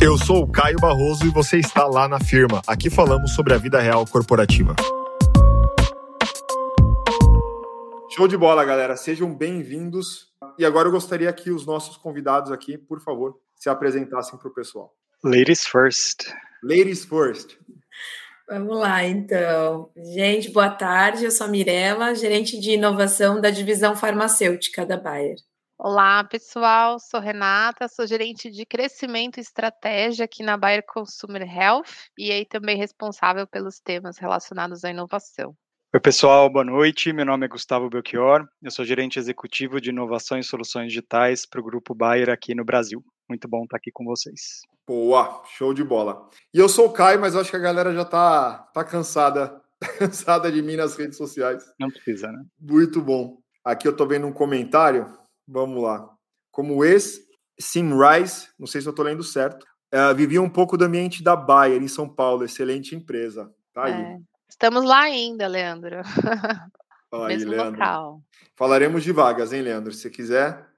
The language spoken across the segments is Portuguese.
Eu sou o Caio Barroso e você está lá na firma. Aqui falamos sobre a vida real corporativa. Show de bola, galera. Sejam bem-vindos. E agora eu gostaria que os nossos convidados aqui, por favor, se apresentassem para o pessoal. Ladies first. Ladies first. Vamos lá, então. Gente, boa tarde. Eu sou a Mirella, gerente de inovação da divisão farmacêutica da Bayer. Olá, pessoal. Sou Renata, sou gerente de crescimento e estratégia aqui na Bayer Consumer Health e aí também responsável pelos temas relacionados à inovação. Oi, pessoal, boa noite. Meu nome é Gustavo Belchior, eu sou gerente executivo de inovação e soluções digitais para o Grupo Bayer aqui no Brasil. Muito bom estar aqui com vocês. Boa, show de bola. E eu sou o Caio, mas acho que a galera já tá, tá cansada, cansada de mim nas redes sociais. Não precisa, né? Muito bom. Aqui eu tô vendo um comentário Vamos lá. Como ex Simrise, não sei se eu estou lendo certo, uh, vivia um pouco do ambiente da Bayer em São Paulo, excelente empresa. Tá aí. É, estamos lá ainda, Leandro. Aí, Mesmo Leandro. local. Falaremos de vagas, hein, Leandro? Se quiser,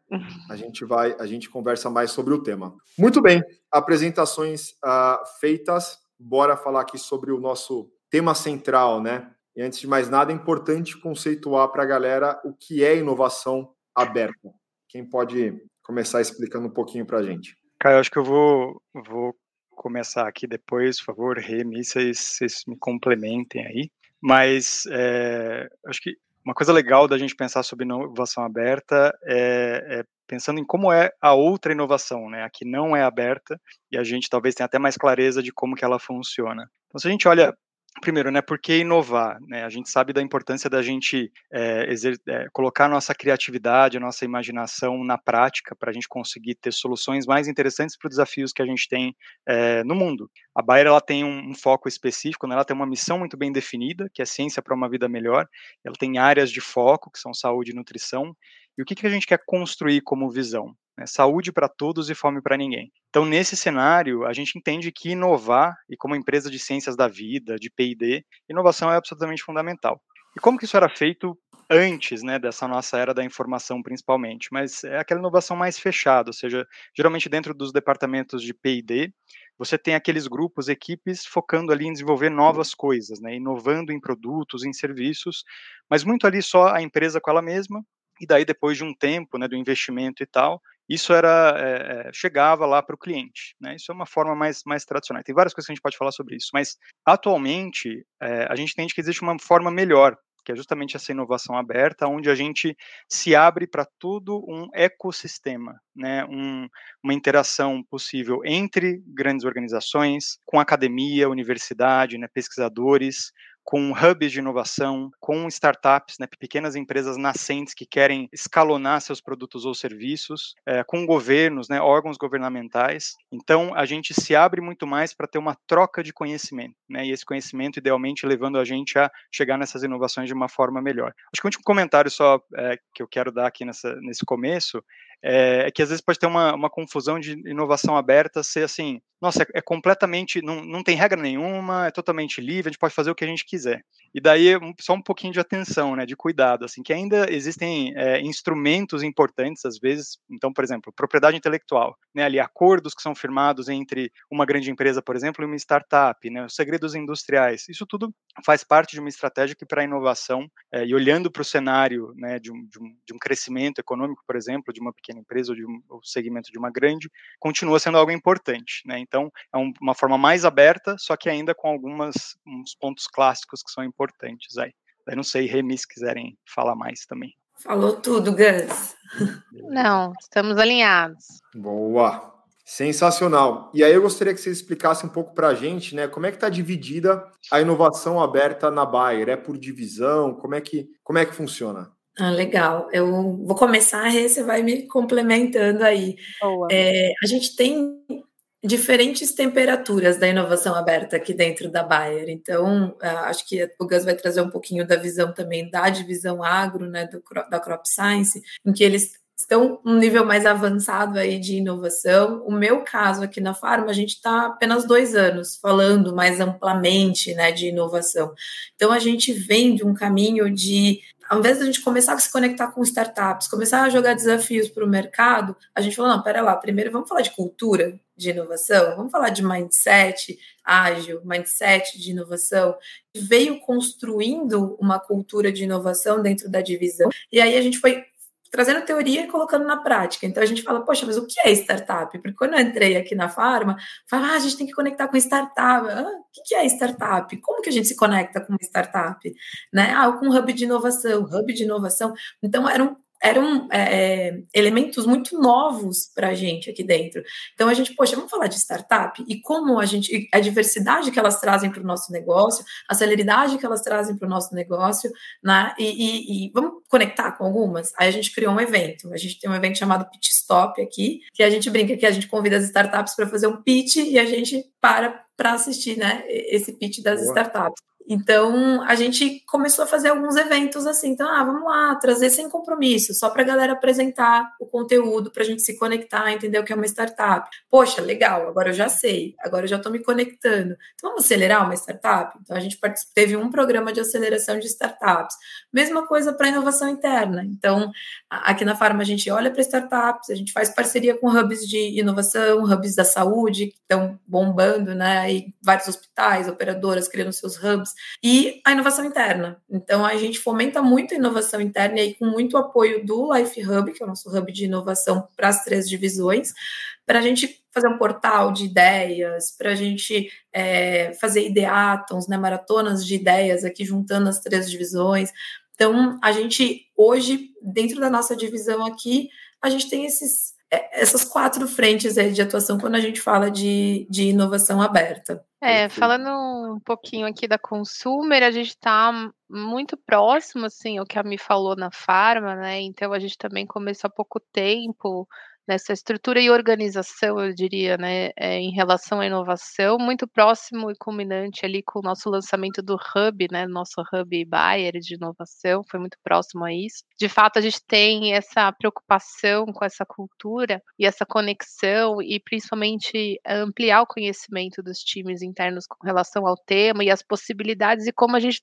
a gente vai, a gente conversa mais sobre o tema. Muito bem, apresentações uh, feitas. Bora falar aqui sobre o nosso tema central, né? E antes de mais nada, é importante conceituar para a galera o que é inovação aberta. Quem pode começar explicando um pouquinho para a gente? Caio, acho que eu vou, vou começar aqui depois, por favor, Remy, vocês, vocês me complementem aí. Mas é, acho que uma coisa legal da gente pensar sobre inovação aberta é, é, pensando em como é a outra inovação, né, a que não é aberta, e a gente talvez tenha até mais clareza de como que ela funciona. Então, se a gente olha Primeiro, né, por que inovar? Né? A gente sabe da importância da gente é, é, colocar a nossa criatividade, a nossa imaginação na prática para a gente conseguir ter soluções mais interessantes para os desafios que a gente tem é, no mundo. A Bayer ela tem um, um foco específico, né? ela tem uma missão muito bem definida, que é ciência para uma vida melhor. Ela tem áreas de foco, que são saúde e nutrição. E o que, que a gente quer construir como visão? Né? Saúde para todos e fome para ninguém. Então, nesse cenário, a gente entende que inovar, e como empresa de ciências da vida, de P&D, inovação é absolutamente fundamental. E como que isso era feito antes né, dessa nossa era da informação, principalmente? Mas é aquela inovação mais fechada, ou seja, geralmente dentro dos departamentos de P&D, você tem aqueles grupos, equipes focando ali em desenvolver novas coisas, né, inovando em produtos, em serviços, mas muito ali só a empresa com ela mesma, e daí depois de um tempo, né, do investimento e tal, isso era é, chegava lá para o cliente. Né? Isso é uma forma mais, mais tradicional. Tem várias coisas que a gente pode falar sobre isso, mas atualmente é, a gente entende que existe uma forma melhor, que é justamente essa inovação aberta, onde a gente se abre para todo um ecossistema, né? um, uma interação possível entre grandes organizações, com academia, universidade, né? pesquisadores, com hubs de inovação, com startups, né, pequenas empresas nascentes que querem escalonar seus produtos ou serviços, é, com governos, né, órgãos governamentais. Então, a gente se abre muito mais para ter uma troca de conhecimento, né, e esse conhecimento, idealmente, levando a gente a chegar nessas inovações de uma forma melhor. Acho que o último comentário só é, que eu quero dar aqui nessa, nesse começo é, que às vezes pode ter uma, uma confusão de inovação aberta ser assim, nossa, é, é, completamente, não, não tem regra nenhuma, é totalmente livre, a gente pode fazer o que a gente quiser. E daí só um pouquinho de atenção, né, de cuidado, assim, que ainda existem é, instrumentos importantes às vezes, então, por exemplo, propriedade intelectual, né, ali acordos que são firmados entre uma grande empresa, por exemplo, e uma startup, né, os segredos industriais, isso tudo faz parte de uma estratégia que para a inovação, é, e olhando para o cenário, né, de um, de, um, de um crescimento econômico, por exemplo, de uma pequena pequena empresa ou de um ou segmento de uma grande, continua sendo algo importante, né? Então, é um, uma forma mais aberta, só que ainda com alguns uns pontos clássicos que são importantes aí. Eu não sei, Remi, se quiserem falar mais também. Falou tudo, Gus. Não, estamos alinhados. Boa. Sensacional. E aí eu gostaria que você explicasse um pouco para a gente, né, como é que está dividida a inovação aberta na Bayer? É por divisão? Como é que, como é que funciona? Ah, legal. Eu vou começar, a você vai me complementando aí. É, a gente tem diferentes temperaturas da inovação aberta aqui dentro da Bayer. Então, ah, acho que o Gus vai trazer um pouquinho da visão também da divisão agro, né, do, da Crop Science, em que eles estão um nível mais avançado aí de inovação. O meu caso aqui na Farma, a gente está apenas dois anos falando mais amplamente né, de inovação. Então, a gente vem de um caminho de ao invés a gente começar a se conectar com startups, começar a jogar desafios para o mercado, a gente falou, não, pera lá, primeiro vamos falar de cultura de inovação, vamos falar de mindset ágil, mindset de inovação, veio construindo uma cultura de inovação dentro da divisão, e aí a gente foi trazendo teoria e colocando na prática. Então a gente fala, poxa, mas o que é startup? Porque quando eu entrei aqui na Farma, fala, ah, a gente tem que conectar com startup. Ah, o que é startup? Como que a gente se conecta com uma startup? Né? Ah, com um hub de inovação, hub de inovação. Então era um eram é, é, elementos muito novos para a gente aqui dentro. Então a gente, poxa, vamos falar de startup e como a gente, a diversidade que elas trazem para o nosso negócio, a celeridade que elas trazem para o nosso negócio, né? E, e, e, vamos conectar com algumas. Aí a gente criou um evento. A gente tem um evento chamado Pitch Stop aqui, que a gente brinca que a gente convida as startups para fazer um pitch e a gente para para assistir, né? Esse pitch das Boa. startups. Então, a gente começou a fazer alguns eventos assim. Então, ah, vamos lá, trazer sem compromisso, só para a galera apresentar o conteúdo, para a gente se conectar, entender o que é uma startup. Poxa, legal, agora eu já sei, agora eu já estou me conectando. Então, vamos acelerar uma startup? Então, a gente teve um programa de aceleração de startups. Mesma coisa para inovação interna. Então, aqui na Farma, a gente olha para startups, a gente faz parceria com hubs de inovação, hubs da saúde, que estão bombando, né? E vários hospitais, operadoras criando seus hubs e a inovação interna. Então, a gente fomenta muito a inovação interna e aí, com muito apoio do Life Hub, que é o nosso hub de inovação para as três divisões, para a gente fazer um portal de ideias, para a gente é, fazer ideatons, né, maratonas de ideias aqui juntando as três divisões. Então, a gente hoje, dentro da nossa divisão aqui, a gente tem esses, essas quatro frentes de atuação quando a gente fala de, de inovação aberta. É, falando um pouquinho aqui da consumer, a gente está muito próximo, assim, o que a Mi falou na Farma, né? Então a gente também começou há pouco tempo nessa estrutura e organização, eu diria, né, é, em relação à inovação, muito próximo e culminante ali com o nosso lançamento do Hub, né, nosso Hub Bayer de inovação, foi muito próximo a isso. De fato, a gente tem essa preocupação com essa cultura e essa conexão e principalmente ampliar o conhecimento dos times internos com relação ao tema e as possibilidades e como a gente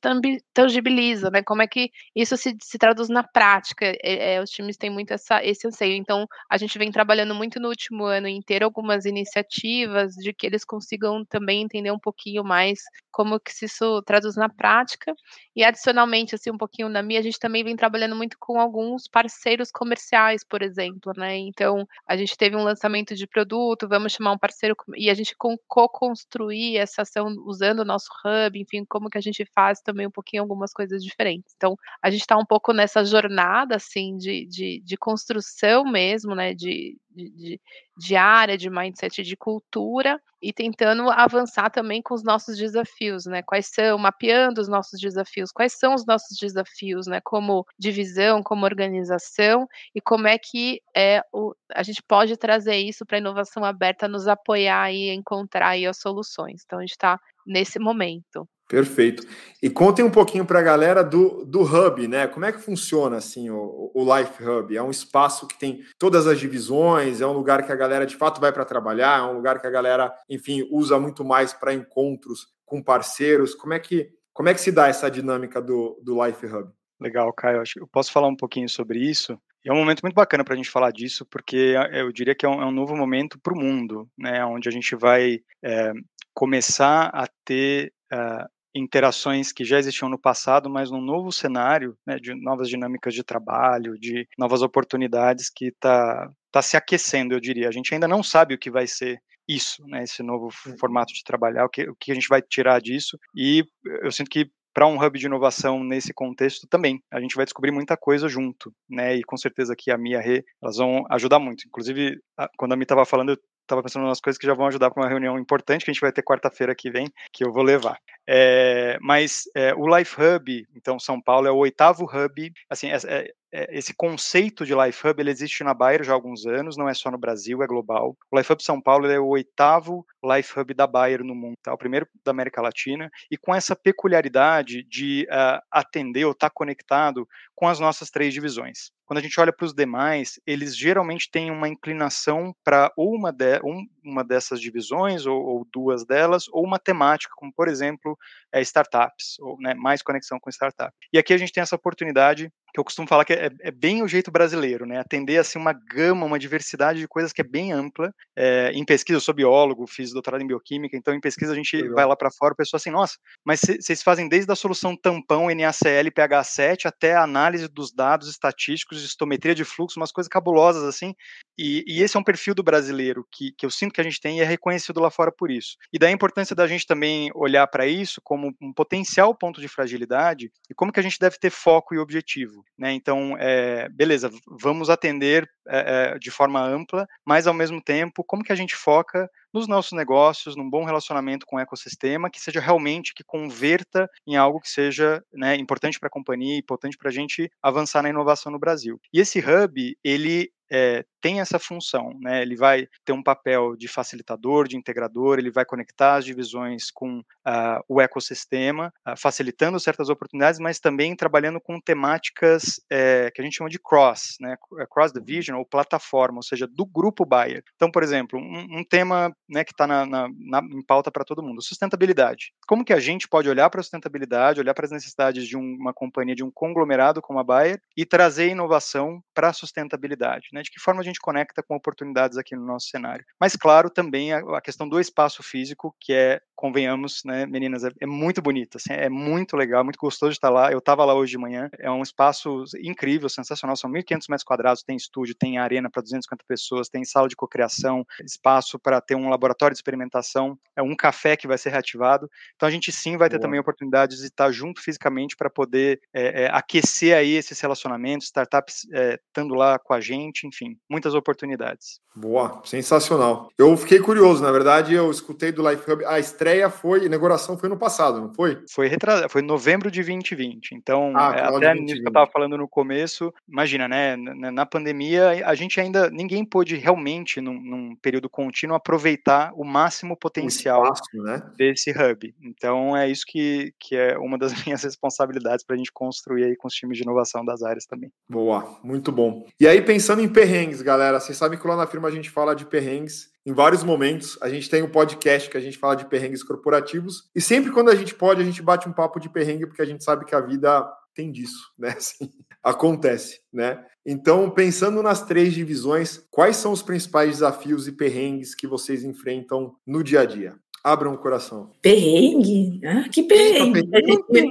tangibiliza, né, como é que isso se, se traduz na prática. É, é, os times têm muito essa, esse anseio. Então, a gente vem trabalhando muito no último ano em ter algumas iniciativas de que eles consigam também entender um pouquinho mais como que isso traduz na prática. E adicionalmente, assim, um pouquinho na minha, a gente também vem trabalhando muito com alguns parceiros comerciais, por exemplo, né? Então, a gente teve um lançamento de produto, vamos chamar um parceiro e a gente co-construir essa ação usando o nosso hub, enfim, como que a gente faz também um pouquinho algumas coisas diferentes. Então, a gente está um pouco nessa jornada, assim, de, de, de construção mesmo, né? De, de, de, área, de mindset, de cultura, e tentando avançar também com os nossos desafios, né? Quais são, mapeando os nossos desafios, quais são os nossos desafios, né? Como divisão, como organização, e como é que é, o, a gente pode trazer isso para a inovação aberta, nos apoiar e encontrar aí as soluções. Então, a gente está nesse momento. Perfeito. E contem um pouquinho para a galera do, do Hub, né? Como é que funciona assim o, o Life Hub? É um espaço que tem todas as divisões, é um lugar que a galera de fato vai para trabalhar, é um lugar que a galera, enfim, usa muito mais para encontros com parceiros. Como é que como é que se dá essa dinâmica do, do Life Hub? Legal, Caio. Acho que eu posso falar um pouquinho sobre isso. É um momento muito bacana para a gente falar disso, porque é, eu diria que é um, é um novo momento para o mundo, né? Onde a gente vai é, começar a ter uh, interações que já existiam no passado, mas num novo cenário, né, de novas dinâmicas de trabalho, de novas oportunidades que está tá se aquecendo, eu diria. A gente ainda não sabe o que vai ser isso, né, esse novo formato de trabalhar, o que, o que a gente vai tirar disso, e eu sinto que para um hub de inovação nesse contexto também. A gente vai descobrir muita coisa junto, né? E com certeza aqui a Mia Rê, elas vão ajudar muito. Inclusive, quando a Mi estava falando, eu estava pensando nas coisas que já vão ajudar para uma reunião importante que a gente vai ter quarta-feira que vem, que eu vou levar. É, mas é, o Life Hub, então São Paulo é o oitavo hub. Assim, é, é, é, esse conceito de Life Hub ele existe na Bayer já há alguns anos, não é só no Brasil, é global. O Life Hub São Paulo é o oitavo Life Hub da Bayer no mundo, tá? o primeiro da América Latina, e com essa peculiaridade de uh, atender ou estar tá conectado com as nossas três divisões. Quando a gente olha para os demais, eles geralmente têm uma inclinação para uma, de, um, uma dessas divisões, ou, ou, duas delas, ou uma temática, como por exemplo, é, startups, ou né, mais conexão com startup. E aqui a gente tem essa oportunidade que eu costumo falar que é, é, bem o jeito brasileiro, né? Atender assim uma gama, uma diversidade de coisas que é bem ampla. É, em pesquisa, eu sou biólogo, fiz doutorado em bioquímica, então em pesquisa a gente Legal. vai lá para fora, o pessoal assim, nossa, mas vocês fazem desde a solução tampão NaCl pH7 até a análise dos dados estatísticos, estometria de fluxo, umas coisas cabulosas assim. E, e esse é um perfil do brasileiro que, que eu sinto que a gente tem e é reconhecido lá fora por isso. E daí a importância da gente também olhar para isso como um potencial ponto de fragilidade e como que a gente deve ter foco e objetivo. Né? Então, é, beleza, vamos atender é, de forma ampla, mas ao mesmo tempo, como que a gente foca nos nossos negócios, num bom relacionamento com o ecossistema, que seja realmente que converta em algo que seja né, importante para a companhia, importante para a gente avançar na inovação no Brasil. E esse hub, ele é, tem essa função, né? Ele vai ter um papel de facilitador, de integrador, ele vai conectar as divisões com uh, o ecossistema, uh, facilitando certas oportunidades, mas também trabalhando com temáticas é, que a gente chama de cross, né? É, cross division ou plataforma, ou seja, do grupo buyer. Então, por exemplo, um, um tema né, que está na, na, na, em pauta para todo mundo, sustentabilidade. Como que a gente pode olhar para a sustentabilidade, olhar para as necessidades de um, uma companhia, de um conglomerado como a Bayer e trazer inovação para a sustentabilidade? Né? De que forma a gente conecta com oportunidades aqui no nosso cenário? Mas, claro, também a, a questão do espaço físico, que é, convenhamos, né, meninas, é, é muito bonito, assim, é muito legal, muito gostoso de estar lá. Eu estava lá hoje de manhã, é um espaço incrível, sensacional, são 1.500 metros quadrados, tem estúdio, tem arena para 250 pessoas, tem sala de cocriação, espaço para ter um laboratório de experimentação, é um café que vai ser reativado. Então a gente sim vai ter Boa. também oportunidades de estar junto fisicamente para poder é, é, aquecer aí esses relacionamentos, startups é, estando lá com a gente, enfim, muitas oportunidades. Boa, sensacional. Eu fiquei curioso, na verdade, eu escutei do Life Hub, a estreia foi, a inauguração foi no passado, não foi? Foi retrasado, foi novembro de 2020. Então, ah, é, até nisso que eu estava falando no começo, imagina, né, na pandemia, a gente ainda, ninguém pôde realmente, num, num período contínuo, aproveitar o máximo potencial o espaço, né? desse hub. Então, é isso que, que é uma das minhas responsabilidades para a gente construir aí com os times de inovação das áreas também. Boa, muito bom. E aí, pensando em perrengues, galera, vocês sabem que lá na firma a gente fala de perrengues em vários momentos. A gente tem um podcast que a gente fala de perrengues corporativos e sempre quando a gente pode, a gente bate um papo de perrengue porque a gente sabe que a vida tem disso, né? Assim, acontece, né? Então, pensando nas três divisões, quais são os principais desafios e perrengues que vocês enfrentam no dia a dia? Abram o coração. Perrengue? Ah, que perrengue!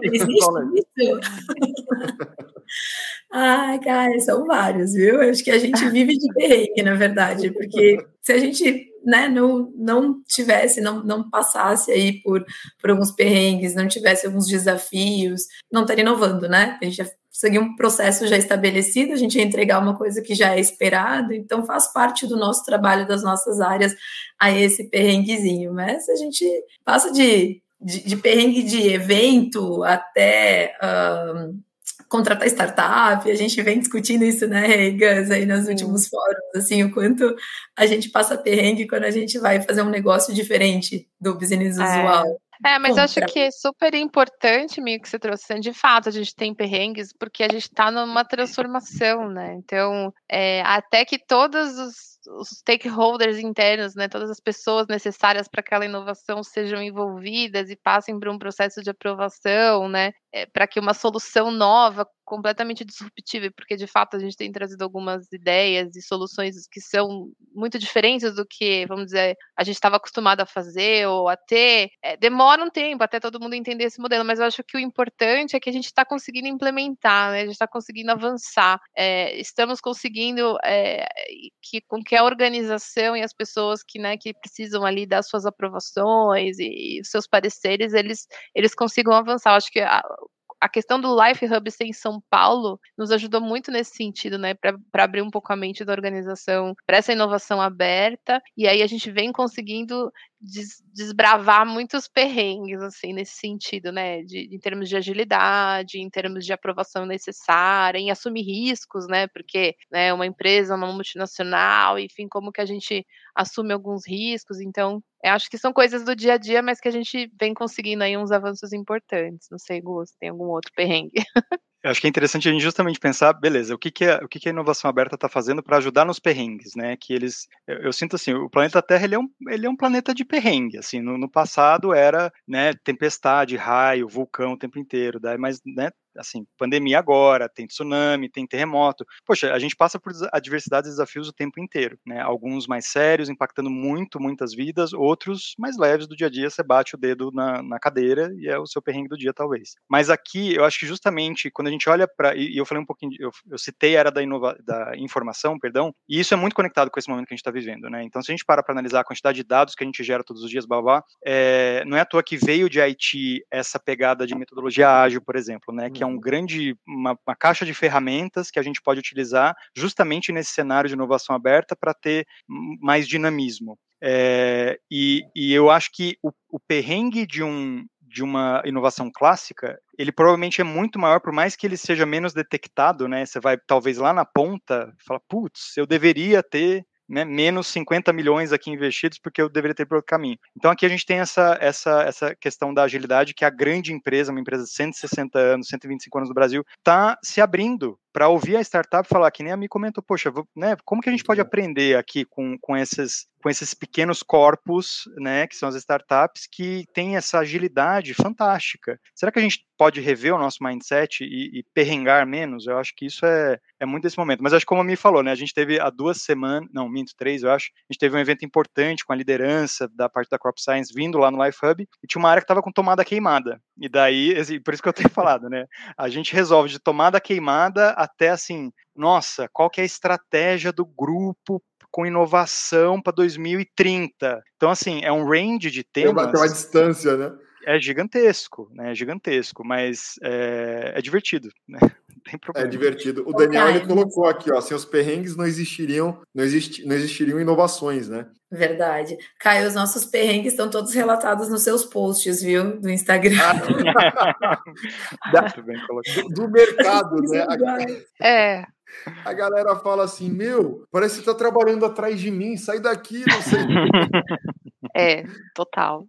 Existe isso? Ai, cara, são vários, viu? Acho que a gente vive de perrengue, na verdade, porque se a gente né, não, não tivesse, não, não passasse aí por, por alguns perrengues, não tivesse alguns desafios, não estaria inovando, né? A gente ia seguir um processo já estabelecido, a gente ia entregar uma coisa que já é esperado, então faz parte do nosso trabalho, das nossas áreas, a esse perrenguezinho. Mas a gente passa de, de, de perrengue de evento até. Um, contratar startup, a gente vem discutindo isso, né, Gus, aí nos últimos fóruns, assim, o quanto a gente passa perrengue quando a gente vai fazer um negócio diferente do business é. usual. É, mas eu acho que é super importante, Mico, que você trouxe. De fato, a gente tem perrengues porque a gente está numa transformação, né? Então, é, até que todos os os stakeholders internos, né, todas as pessoas necessárias para aquela inovação sejam envolvidas e passem por um processo de aprovação, né, é, para que uma solução nova, completamente disruptiva, porque de fato a gente tem trazido algumas ideias e soluções que são muito diferentes do que, vamos dizer, a gente estava acostumado a fazer ou a ter, é, demora um tempo até todo mundo entender esse modelo, mas eu acho que o importante é que a gente está conseguindo implementar, né, a gente está conseguindo avançar, é, estamos conseguindo que com que a organização e as pessoas que, né, que precisam ali dar suas aprovações e, e seus pareceres, eles, eles consigam avançar. Eu acho que a, a questão do Life Hub ser em São Paulo nos ajudou muito nesse sentido, né, para abrir um pouco a mente da organização para essa inovação aberta. E aí a gente vem conseguindo des, desbravar muitos perrengues, assim, nesse sentido, né, de, em termos de agilidade, em termos de aprovação necessária, em assumir riscos, né, porque, né, uma empresa, uma multinacional, enfim, como que a gente assume alguns riscos, então, acho que são coisas do dia a dia, mas que a gente vem conseguindo aí uns avanços importantes, não sei, Gus, tem algum outro perrengue? Eu acho que é interessante a gente justamente pensar, beleza, o que, que, é, o que, que a inovação aberta está fazendo para ajudar nos perrengues, né? Que eles, eu, eu, sinto assim, o planeta Terra ele é um, ele é um planeta de perrengue, assim, no, no passado era, né, tempestade, raio, vulcão o tempo inteiro, daí, mas, né, assim, pandemia agora, tem tsunami, tem terremoto. Poxa, a gente passa por adversidades e desafios o tempo inteiro, né? Alguns mais sérios, impactando muito, muitas vidas, outros mais leves do dia a dia, você bate o dedo na, na cadeira e é o seu perrengue do dia, talvez. Mas aqui, eu acho que justamente quando a gente olha para. E eu falei um pouquinho, eu, eu citei a era da, inova, da informação, perdão, e isso é muito conectado com esse momento que a gente está vivendo, né? Então, se a gente para para analisar a quantidade de dados que a gente gera todos os dias, blá, é, não é à toa que veio de Haiti essa pegada de metodologia ágil, por exemplo, né? Que é um uhum. grande, uma, uma caixa de ferramentas que a gente pode utilizar justamente nesse cenário de inovação aberta para ter mais dinamismo. É, e, e, eu acho que o, o perrengue de um, de uma inovação clássica, ele provavelmente é muito maior, por mais que ele seja menos detectado, né? Você vai talvez lá na ponta, fala, putz, eu deveria ter né, menos 50 milhões aqui investidos porque eu deveria ter por outro caminho. Então aqui a gente tem essa, essa, essa questão da agilidade que a grande empresa, uma empresa de 160 anos, 125 anos no Brasil, está se abrindo para ouvir a startup falar, que nem a me comentou, poxa, né, como que a gente pode aprender aqui com, com, esses, com esses pequenos corpos, né, que são as startups, que têm essa agilidade fantástica. Será que a gente pode rever o nosso mindset e, e perrengar menos? Eu acho que isso é, é muito desse momento. Mas acho que como a me falou, né, a gente teve há duas semanas, não, minto, três, eu acho, a gente teve um evento importante com a liderança da parte da Crop Science vindo lá no Life Hub, e tinha uma área que estava com tomada queimada. E daí, por isso que eu tenho falado, né, a gente resolve de tomada queimada até assim, nossa, qual que é a estratégia do grupo com inovação para 2030? Então, assim, é um range de temas. Tem uma distância, né? É gigantesco, né? É gigantesco, mas é, é divertido, né? É divertido. O Daniel ele colocou aqui, ó, sem os perrengues não existiriam, não, existi, não existiriam inovações, né? Verdade. Caio, os nossos perrengues estão todos relatados nos seus posts, viu? Do Instagram. da, do, do mercado, né? É. A galera fala assim: Meu, parece que você tá trabalhando atrás de mim, sai daqui, não sei. É, total.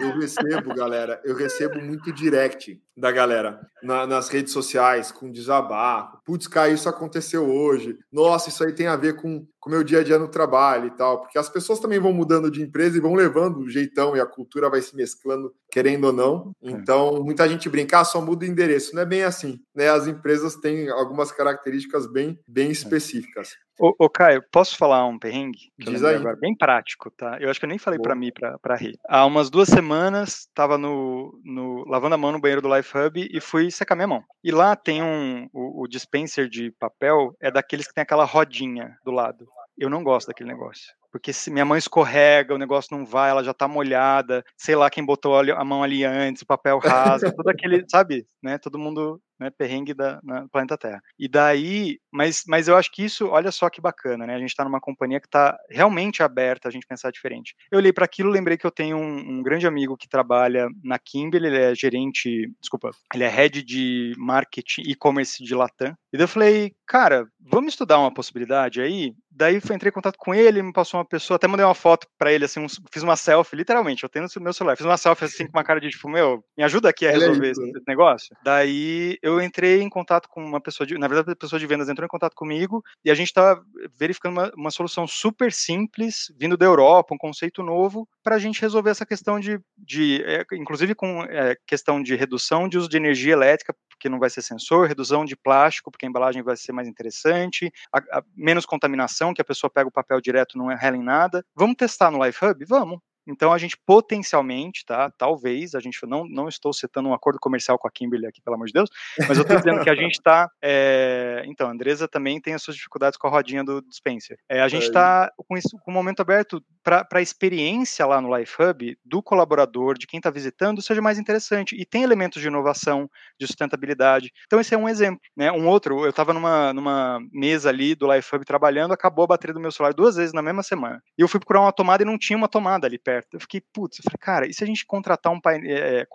Eu recebo, galera, eu recebo muito direct da galera na, nas redes sociais, com desabafo. Putz, cara, isso aconteceu hoje. Nossa, isso aí tem a ver com o meu dia a dia no trabalho e tal. Porque as pessoas também vão mudando de empresa e vão levando o jeitão e a cultura vai se mesclando, querendo ou não. É. Então, muita gente brinca, ah, só muda o endereço. Não é bem assim. Né? As empresas têm algumas características bem, bem é. específicas. Ô, ô, Caio, posso falar um perrengue? Diz aí. Agora, bem prático, tá? Eu acho que eu nem falei para mim, para rir. Há umas duas semanas, estava no, no, lavando a mão no banheiro do Life Hub e fui secar minha mão. E lá tem um, o, o dispenser de papel, é daqueles que tem aquela rodinha do lado. Eu não gosto daquele negócio porque se minha mão escorrega, o negócio não vai, ela já tá molhada, sei lá quem botou a mão ali antes, o papel rasga, todo aquele, sabe, né, todo mundo né, perrengue da na planeta Terra. E daí, mas, mas eu acho que isso, olha só que bacana, né? A gente está numa companhia que está realmente aberta a gente pensar diferente. Eu olhei para aquilo, lembrei que eu tenho um, um, grande amigo que trabalha na Kimberly, ele é gerente, desculpa, ele é head de marketing e-commerce de Latam. E daí eu falei, cara, vamos estudar uma possibilidade aí? Daí eu entrei em contato com ele, me passou uma pessoa, até mandei uma foto para ele, assim, um, fiz uma selfie, literalmente, eu tenho no meu celular, fiz uma selfie assim com uma cara de tipo, meu, me ajuda aqui a resolver esse, esse negócio. Daí eu entrei em contato com uma pessoa de, na verdade, a pessoa de vendas entrou em contato comigo e a gente está verificando uma, uma, solução super simples, vindo da Europa, um conceito novo, para a gente resolver essa questão de, de é, inclusive com é, questão de redução de uso de energia elétrica, porque não vai ser sensor, redução de plástico, porque a embalagem vai ser mais interessante, a, a, menos contaminação, que a pessoa pega o papel direto, não é nada. Vamos testar no Life Hub? Vamos. Então a gente potencialmente, tá? Talvez, a gente não, não estou citando um acordo comercial com a Kimberly aqui, pelo amor de Deus, mas eu estou dizendo que a gente está. É... Então, a Andresa também tem as suas dificuldades com a rodinha do dispenser. É, a gente está com, isso, com o momento aberto para a experiência lá no Life Hub do colaborador, de quem está visitando, seja mais interessante. E tem elementos de inovação, de sustentabilidade. Então, esse é um exemplo. Né? Um outro, eu estava numa, numa mesa ali do Life Hub trabalhando, acabou a bateria do meu celular duas vezes na mesma semana. E eu fui procurar uma tomada e não tinha uma tomada ali perto perto. Eu fiquei, putz, eu falei, cara, e se a gente contratar um painel, é,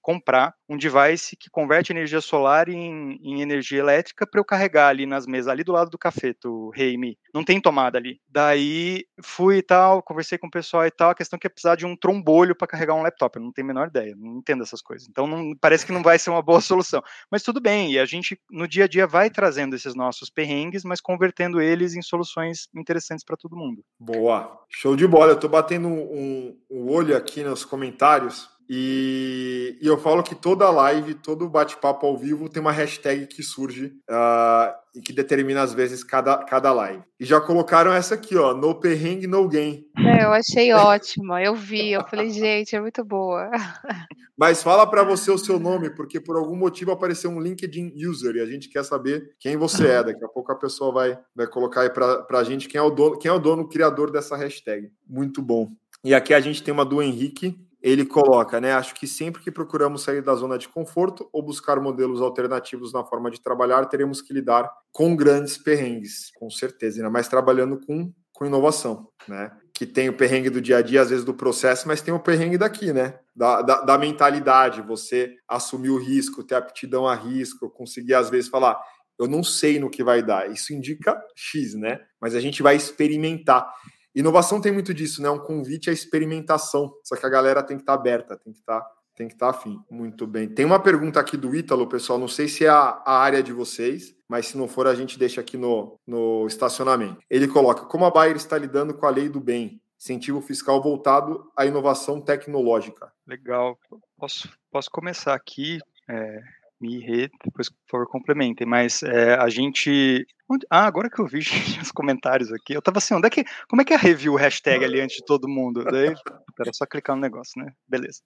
comprar um device que converte energia solar em, em energia elétrica para eu carregar ali nas mesas, ali do lado do café, do Reimi. Não tem tomada ali. Daí fui e tal, conversei com o pessoal e tal. A questão é que é precisar de um trombolho para carregar um laptop. Eu não tenho a menor ideia, não entendo essas coisas. Então não, parece que não vai ser uma boa solução. Mas tudo bem, e a gente no dia a dia vai trazendo esses nossos perrengues, mas convertendo eles em soluções interessantes para todo mundo. Boa, show de bola. Eu estou batendo um, um olho aqui nos comentários e, e, eu falo que toda live, todo bate-papo ao vivo tem uma hashtag que surge uh, e que determina às vezes cada, cada live. E já colocaram essa aqui, ó, no perrengue, no game. É, eu achei ótima, eu vi, eu falei, gente, é muito boa. Mas fala para você o seu nome, porque por algum motivo apareceu um LinkedIn user e a gente quer saber quem você é. Daqui a pouco a pessoa vai, vai colocar aí para a gente quem é o dono, quem é o dono, criador dessa hashtag. Muito bom. E aqui a gente tem uma do Henrique, ele coloca, né? Acho que sempre que procuramos sair da zona de conforto ou buscar modelos alternativos na forma de trabalhar, teremos que lidar com grandes perrengues, com certeza, ainda mais trabalhando com, com inovação, né? Que tem o perrengue do dia a dia, às vezes do processo, mas tem o perrengue daqui, né? Da, da, da mentalidade, você assumir o risco, ter aptidão a risco, conseguir às vezes falar, eu não sei no que vai dar. Isso indica X, né? Mas a gente vai experimentar. Inovação tem muito disso, né? Um convite à experimentação. Só que a galera tem que estar tá aberta, tem que estar, tá, tem que estar tá afim. Muito bem. Tem uma pergunta aqui do Ítalo, pessoal. Não sei se é a, a área de vocês, mas se não for, a gente deixa aqui no, no estacionamento. Ele coloca: como a Bayer está lidando com a lei do bem? Incentivo fiscal voltado à inovação tecnológica. Legal. Posso, posso começar aqui. É, me re, depois, por favor, complementem. Mas é, a gente Onde... Ah, agora que eu vi os comentários aqui, eu tava assim, onde é que. Como é que é a review hashtag ali antes de todo mundo? Daí, era só clicar no negócio, né? Beleza.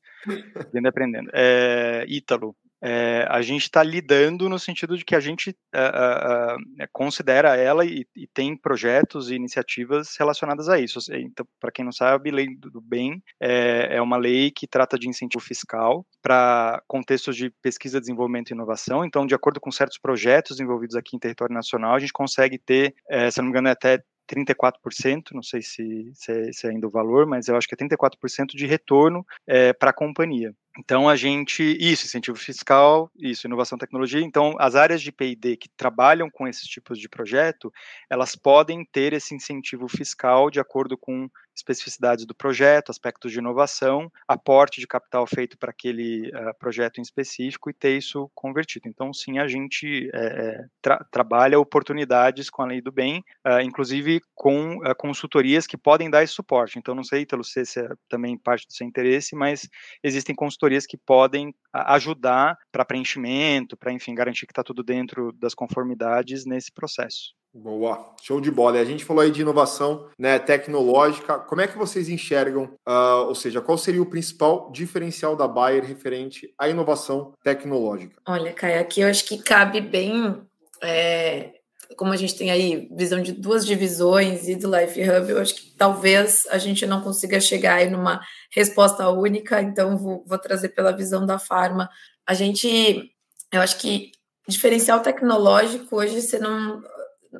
Vendo aprendendo. É, Ítalo, é, a gente está lidando no sentido de que a gente uh, uh, considera ela e, e, tem projetos e iniciativas relacionadas a isso. Então, para quem não sabe, lei do bem é, é, uma lei que trata de incentivo fiscal para contextos de pesquisa, desenvolvimento e inovação. Então, de acordo com certos projetos envolvidos aqui em território nacional, a gente consegue ter, é, se não me engano, é até 34%, não sei se, se, é, se é ainda o valor, mas eu acho que é 34% de retorno é, para a companhia. Então a gente, isso, incentivo fiscal, isso, inovação tecnologia. Então as áreas de P&D que trabalham com esses tipos de projeto, elas podem ter esse incentivo fiscal de acordo com especificidades do projeto, aspectos de inovação, aporte de capital feito para aquele uh, projeto em específico e ter isso convertido. Então sim, a gente é, tra trabalha oportunidades com a lei do bem, uh, inclusive com uh, consultorias que podem dar esse suporte. Então não sei, Italo, se é também parte do seu interesse, mas existem consultorias consultorias que podem ajudar para preenchimento, para, enfim, garantir que está tudo dentro das conformidades nesse processo. Boa, show de bola. E a gente falou aí de inovação né, tecnológica. Como é que vocês enxergam, uh, ou seja, qual seria o principal diferencial da Bayer referente à inovação tecnológica? Olha, Caio, aqui eu acho que cabe bem é, como a gente tem aí visão de duas divisões e do Life Hub, eu acho que talvez a gente não consiga chegar aí numa resposta única, então vou, vou trazer pela visão da Farma. A gente, eu acho que diferencial tecnológico hoje você não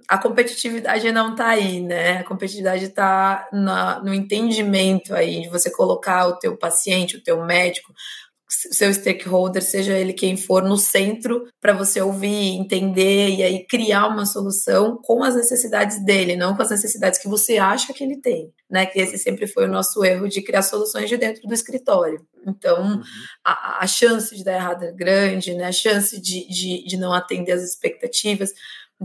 a competitividade não está aí, né? A competitividade está no entendimento aí de você colocar o teu paciente, o teu médico, seu stakeholder, seja ele quem for, no centro para você ouvir, entender e aí criar uma solução com as necessidades dele, não com as necessidades que você acha que ele tem, né? Que esse sempre foi o nosso erro de criar soluções de dentro do escritório. Então, uhum. a, a, chance de dar errado é grande, né? A chance de, de, de não atender as expectativas.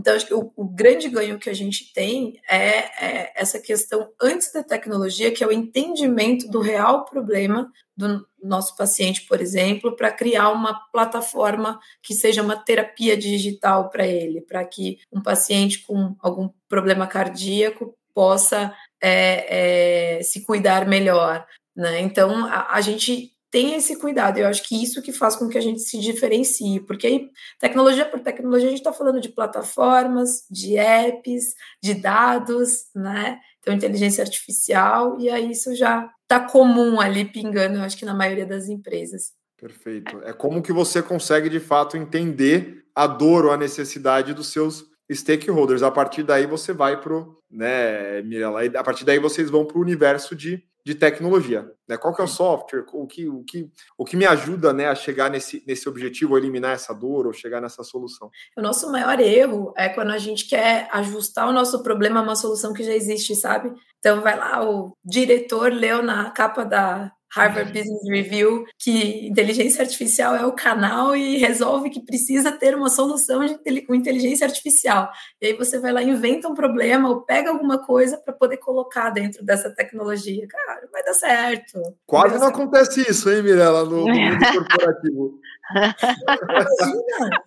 Então, acho que o, o, grande ganho que a gente tem é, é, essa questão antes da tecnologia, que é o entendimento do real problema do nosso paciente, por exemplo, para criar uma plataforma que seja uma terapia digital para ele, para que um paciente com algum problema cardíaco possa é, é, se cuidar melhor. Né? Então, a, a gente tem esse cuidado. Eu acho que isso que faz com que a gente se diferencie, porque aí, tecnologia por tecnologia, a gente está falando de plataformas, de apps, de dados, né? Então, inteligência artificial, e aí isso já está comum ali pingando, eu acho que na maioria das empresas. Perfeito. É como que você consegue, de fato, entender a dor ou a necessidade dos seus stakeholders. A partir daí você vai para o, né, Mirella, a partir daí vocês vão para o universo de de tecnologia. Né? Qual que é o software? O que, o que, o que me ajuda né, a chegar nesse, nesse objetivo, ou eliminar essa dor, ou chegar nessa solução? O nosso maior erro é quando a gente quer ajustar o nosso problema a uma solução que já existe, sabe? Então vai lá, o diretor leu na capa da Harvard Business Review que inteligência artificial é o canal e resolve que precisa ter uma solução de com inteligência artificial. E aí você vai lá, inventa um problema ou pega alguma coisa para poder colocar dentro dessa tecnologia. Cara, vai dar certo. Quase não acontece isso, hein, Mirella, no, no mundo corporativo.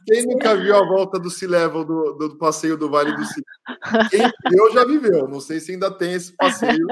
Quem nunca viu a volta do C-Level do, do, passeio do Vale do Silício? Quem viveu já viveu. Não sei se ainda tem esse passeio,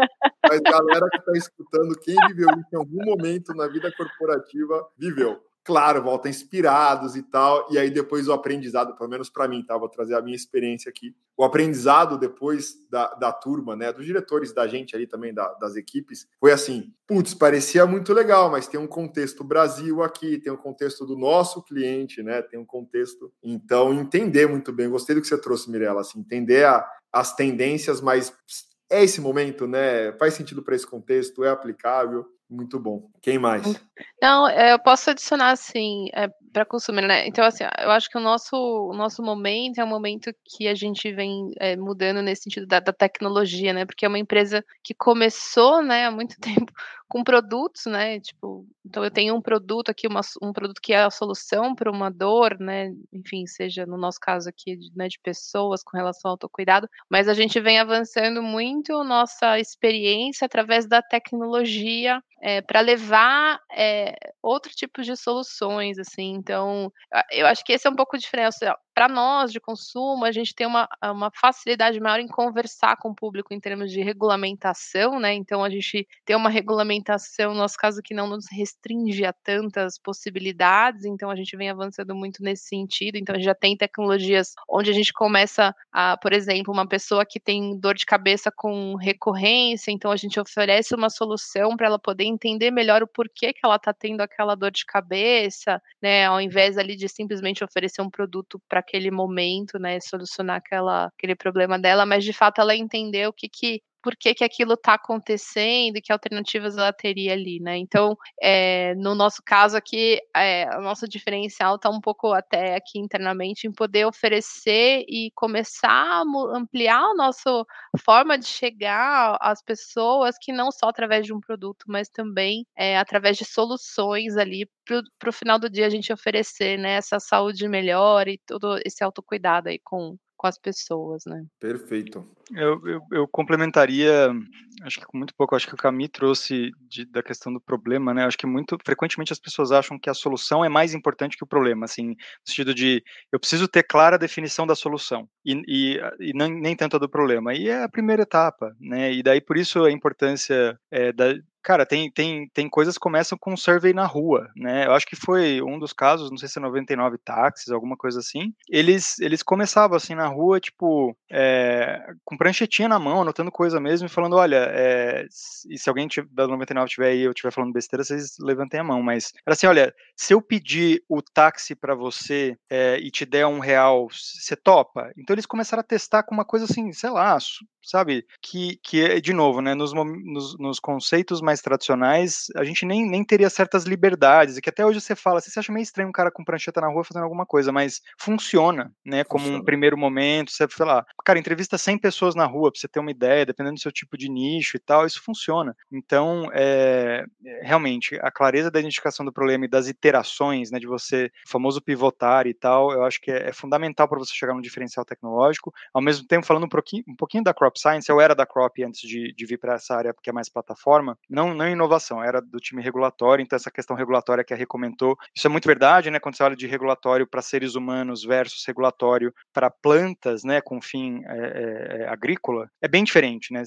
mas galera que está escutando, quem viveu isso em algum momento na vida corporativa, viveu claro, volta inspirados e tal, e aí depois o aprendizado, pelo menos para mim, tá? Vou trazer a minha experiência aqui. O aprendizado depois da, da turma, né, dos diretores da gente ali também, da, das equipes, foi assim: putz, parecia muito legal, mas tem um contexto Brasil aqui, tem um contexto do nosso cliente, né, tem um contexto. Então, entender muito bem, gostei do que você trouxe, Mirella, assim, entender a, as tendências, mas é esse momento, né? Faz sentido para esse contexto, é aplicável. Muito bom. Quem mais? Não, é, eu posso adicionar assim é, para consumir, né? Então, assim, eu acho que o nosso, o nosso momento é um momento que a gente vem é, mudando nesse sentido da, da, tecnologia, né? Porque é uma empresa que começou, né, há muito tempo com produtos, né? Tipo, então eu tenho um produto aqui, uma, um produto que é a solução para uma dor, né? Enfim, seja no nosso caso aqui, né, de pessoas com relação ao autocuidado, mas a gente vem avançando muito nossa experiência através da tecnologia é, para levar é, outro tipo de soluções, assim. Então, eu acho que esse é um pouco diferente. Para nós de consumo, a gente tem uma, uma facilidade maior em conversar com o público em termos de regulamentação, né? Então, a gente tem uma regulamentação, no nosso caso, que não nos restringe a tantas possibilidades. Então, a gente vem avançando muito nesse sentido. Então, a gente já tem tecnologias onde a gente começa a, por exemplo, uma pessoa que tem dor de cabeça com recorrência, então a gente oferece uma solução para ela poder entender melhor o porquê que ela está tendo aquela dor de cabeça, né? Ao invés ali de simplesmente oferecer um produto para aquele momento, né? Solucionar aquela, aquele problema dela, mas de fato ela entender o que, que por que, que aquilo está acontecendo e que alternativas ela teria ali, né? Então, é, no nosso caso aqui, é, o nosso diferencial está um pouco até aqui internamente em poder oferecer e começar a ampliar a nossa forma de chegar às pessoas que não só através de um produto, mas também é, através de soluções ali para o final do dia a gente oferecer né, essa saúde melhor e todo esse autocuidado aí com, com as pessoas, né? Perfeito. Eu, eu, eu, complementaria, acho que com muito pouco, acho que o Cami trouxe de, da questão do problema, né? Acho que muito frequentemente as pessoas acham que a solução é mais importante que o problema, assim, no sentido de eu preciso ter clara a definição da solução e, e, e nem, nem tanto a do problema. E é a primeira etapa, né? E daí por isso a importância é, da, Cara, tem, tem, tem coisas que começam com um survey na rua, né? Eu acho que foi um dos casos, não sei se é 99 táxis, alguma coisa assim. Eles, eles começavam assim na rua, tipo, é, com pranchetinha na mão, anotando coisa mesmo e falando: olha, é, e se alguém da 99 tiver aí eu estiver falando besteira, vocês levantem a mão. Mas era assim: olha, se eu pedir o táxi para você é, e te der um real, você topa? Então eles começaram a testar com uma coisa assim, sei lá, sabe? Que, que é, de novo, né, nos, nos, nos, conceitos mais tradicionais, a gente nem, nem teria certas liberdades, e que até hoje você fala, você acha meio estranho um cara com prancheta na rua fazendo alguma coisa, mas funciona, né, como funciona. um primeiro momento, você, sei lá, cara, entrevista 100 pessoas na rua, pra você ter uma ideia, dependendo do seu tipo de nicho e tal, isso funciona. Então, é, realmente, a clareza da identificação do problema e das iterações, né, de você, o famoso pivotar e tal, eu acho que é, é fundamental para você chegar no diferencial tecnológico, ao mesmo tempo falando um pouquinho, um pouquinho da crop Crop Science, eu era da Crop antes de, de vir para essa área, porque é mais plataforma, não, não inovação, era do time regulatório, então essa questão regulatória que a Rê comentou, isso é muito verdade, né, quando você olha de regulatório para seres humanos versus regulatório para plantas, né, com fim é, é, é, agrícola, é bem diferente, né,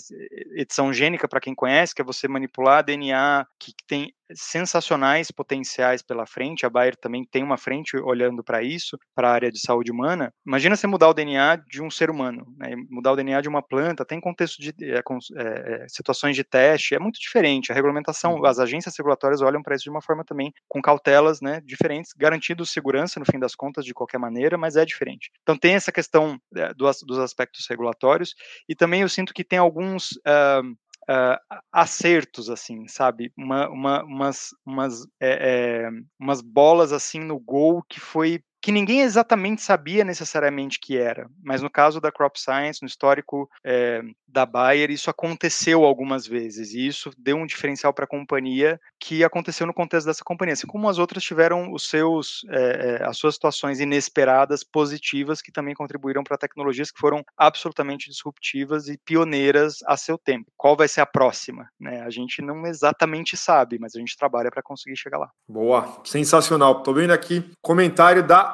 edição gênica, para quem conhece, que é você manipular DNA que tem sensacionais potenciais pela frente. A Bayer também tem uma frente olhando para isso, para a área de saúde humana. Imagina você mudar o DNA de um ser humano, né? mudar o DNA de uma planta, tem contexto de é, é, situações de teste, é muito diferente. A regulamentação, uhum. as agências regulatórias olham para isso de uma forma também com cautelas, né, diferentes, garantindo segurança no fim das contas de qualquer maneira, mas é diferente. Então tem essa questão é, dos, dos aspectos regulatórios e também eu sinto que tem alguns uh, uh, acertos, assim, sabe? Uma, uma, umas, umas, é, é, umas bolas assim no gol que foi que ninguém exatamente sabia necessariamente que era, mas no caso da Crop Science, no histórico é, da Bayer, isso aconteceu algumas vezes, e isso deu um diferencial para a companhia que aconteceu no contexto dessa companhia, assim como as outras tiveram os seus, é, as suas situações inesperadas, positivas, que também contribuíram para tecnologias que foram absolutamente disruptivas e pioneiras a seu tempo. Qual vai ser a próxima? Né? A gente não exatamente sabe, mas a gente trabalha para conseguir chegar lá. Boa, sensacional. Estou vendo aqui comentário da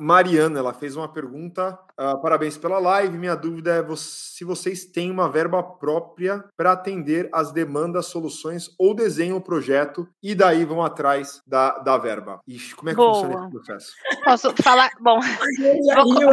Mariana, ela fez uma pergunta. Uh, parabéns pela live. Minha dúvida é se vocês têm uma verba própria para atender as demandas, soluções ou desenham o projeto e daí vão atrás da, da verba. Ixi, como é que Boa. funciona esse processo? Posso falar? Bom, vou...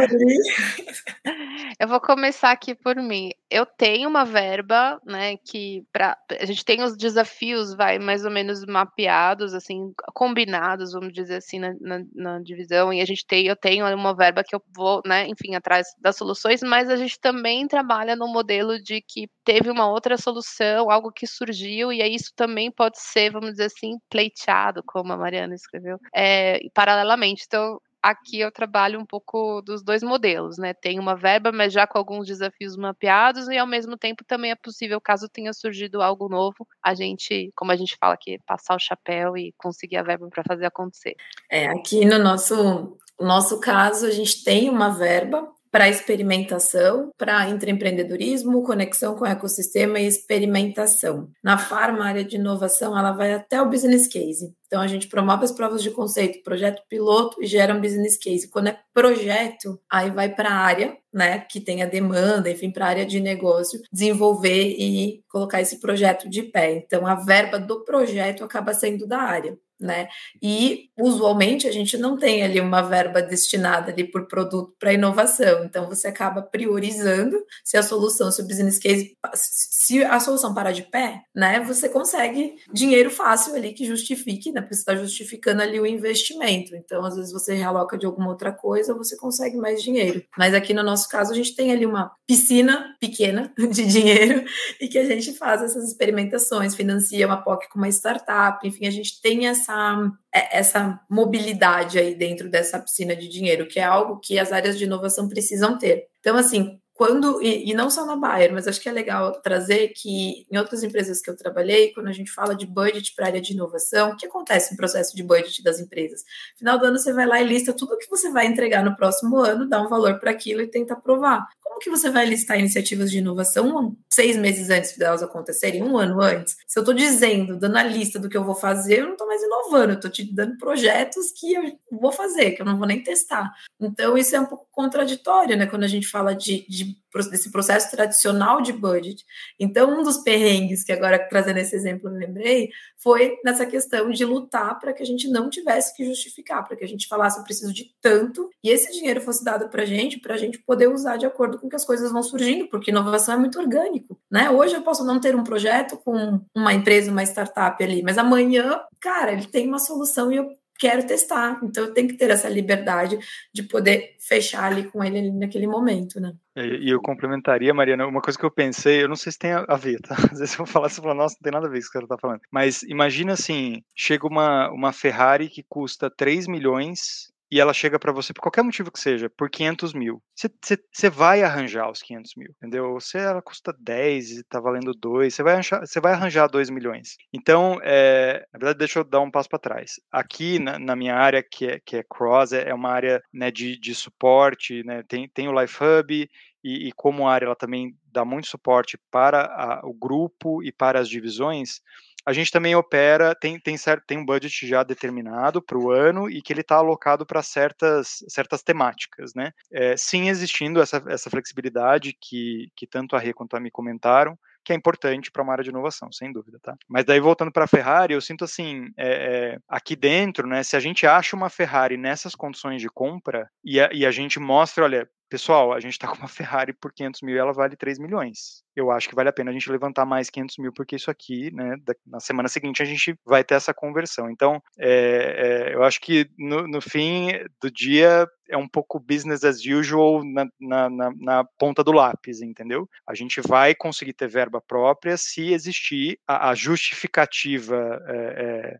eu vou começar aqui por mim. Eu tenho uma verba, né, que para a gente tem os desafios, vai mais ou menos mapeados, assim, combinados, vamos dizer assim, na, na, na divisão, e a gente tem eu tenho uma verba que eu vou, né, enfim, atrás das soluções, mas a gente também trabalha no modelo de que teve uma outra solução, algo que surgiu, e aí isso também pode ser, vamos dizer assim, pleiteado, como a Mariana escreveu, é, paralelamente. Então, aqui eu trabalho um pouco dos dois modelos, né? Tem uma verba, mas já com alguns desafios mapeados, e ao mesmo tempo também é possível, caso tenha surgido algo novo, a gente, como a gente fala aqui, passar o chapéu e conseguir a verba para fazer acontecer. É, aqui no nosso no nosso caso, a gente tem uma verba para experimentação, para intraempreendedorismo, conexão com o ecossistema e experimentação. Na Farma, a área de inovação, ela vai até o business case. Então, a gente promove as provas de conceito, projeto piloto e gera um business case. Quando é projeto, aí vai para a área, né, que tem a demanda, enfim, para a área de negócio, desenvolver e colocar esse projeto de pé. Então, a verba do projeto acaba sendo da área né? E usualmente a gente não tem ali uma verba destinada ali por produto para inovação, então você acaba priorizando se a solução, se o business case, se a solução parar de pé, né? Você consegue dinheiro fácil ali que justifique, né? Porque você está justificando ali o investimento. Então, às vezes você realoca de alguma outra coisa, você consegue mais dinheiro. Mas aqui no nosso caso, a gente tem ali uma piscina pequena de dinheiro e que a gente faz essas experimentações, financia uma POC com uma startup, enfim, a gente tem essa essa, é, essa mobilidade aí dentro dessa piscina de dinheiro, que é algo que as áreas de inovação precisam ter. Então, assim, quando, e, e, não só na Bayer, mas acho que é legal trazer que em outras empresas que eu trabalhei, quando a gente fala de budget para área de inovação, o que acontece no processo de budget das empresas? Final do ano você vai lá e lista tudo o que você vai entregar no próximo ano, dá um valor para aquilo e tenta aprovar. Como que você vai listar iniciativas de inovação seis meses antes delas acontecerem, um ano antes? Se eu estou dizendo, dando a lista do que eu vou fazer, eu não estou mais inovando, eu estou te dando projetos que eu vou fazer, que eu não vou nem testar. Então, isso é um pouco contraditório, né, quando a gente fala de, de desse processo tradicional de budget. Então, um dos perrengues que agora trazendo esse exemplo eu lembrei foi nessa questão de lutar para que a gente não tivesse que justificar, para que a gente falasse eu preciso de tanto e esse dinheiro fosse dado para a gente, para a gente poder usar de acordo com que as coisas vão surgindo, porque inovação é muito orgânico, né? Hoje eu posso não ter um projeto com uma empresa, uma startup ali, mas amanhã, cara, ele tem uma solução e eu quero testar. Então eu tenho que ter essa liberdade de poder fechar ali com ele ali naquele momento, né? E eu complementaria, Mariana, uma coisa que eu pensei, eu não sei se tem a ver, tá? Às vezes eu vou falar, você fala, nossa, não tem nada a ver com isso que ela tá falando. Mas imagina assim, chega uma, uma Ferrari que custa 3 milhões e ela chega para você, por qualquer motivo que seja, por 500 mil. Você vai arranjar os 500 mil, entendeu? Se ela custa 10 e tá valendo 2, você vai, arranjar, vai arranjar 2 milhões. Então, é, na verdade, deixa eu dar um passo para trás. Aqui, na, na, minha área, que é, que é Cross, é, é uma área né, de, de suporte, né, tem, tem o Life Hub, e, e como área ela também dá muito suporte para a, o grupo e para as divisões, a gente também opera, tem, tem, tem um budget já determinado para o ano e que ele está alocado para certas, certas temáticas, né? É, sim, existindo essa, essa flexibilidade que, que tanto a Rê quanto a me comentaram, que é importante para uma área de inovação, sem dúvida, tá? Mas daí voltando para a Ferrari, eu sinto assim, é, é, aqui dentro, né? Se a gente acha uma Ferrari nessas condições de compra e a, e a gente mostra, olha, pessoal, a gente está com uma Ferrari por 500 mil e ela vale 3 milhões eu acho que vale a pena a gente levantar mais 500 mil, porque isso aqui, né, na semana seguinte a gente vai ter essa conversão. Então, é, é, eu acho que no, no, fim do dia é um pouco business as usual na, na, na, na, ponta do lápis, entendeu? A gente vai conseguir ter verba própria se existir a, a justificativa é,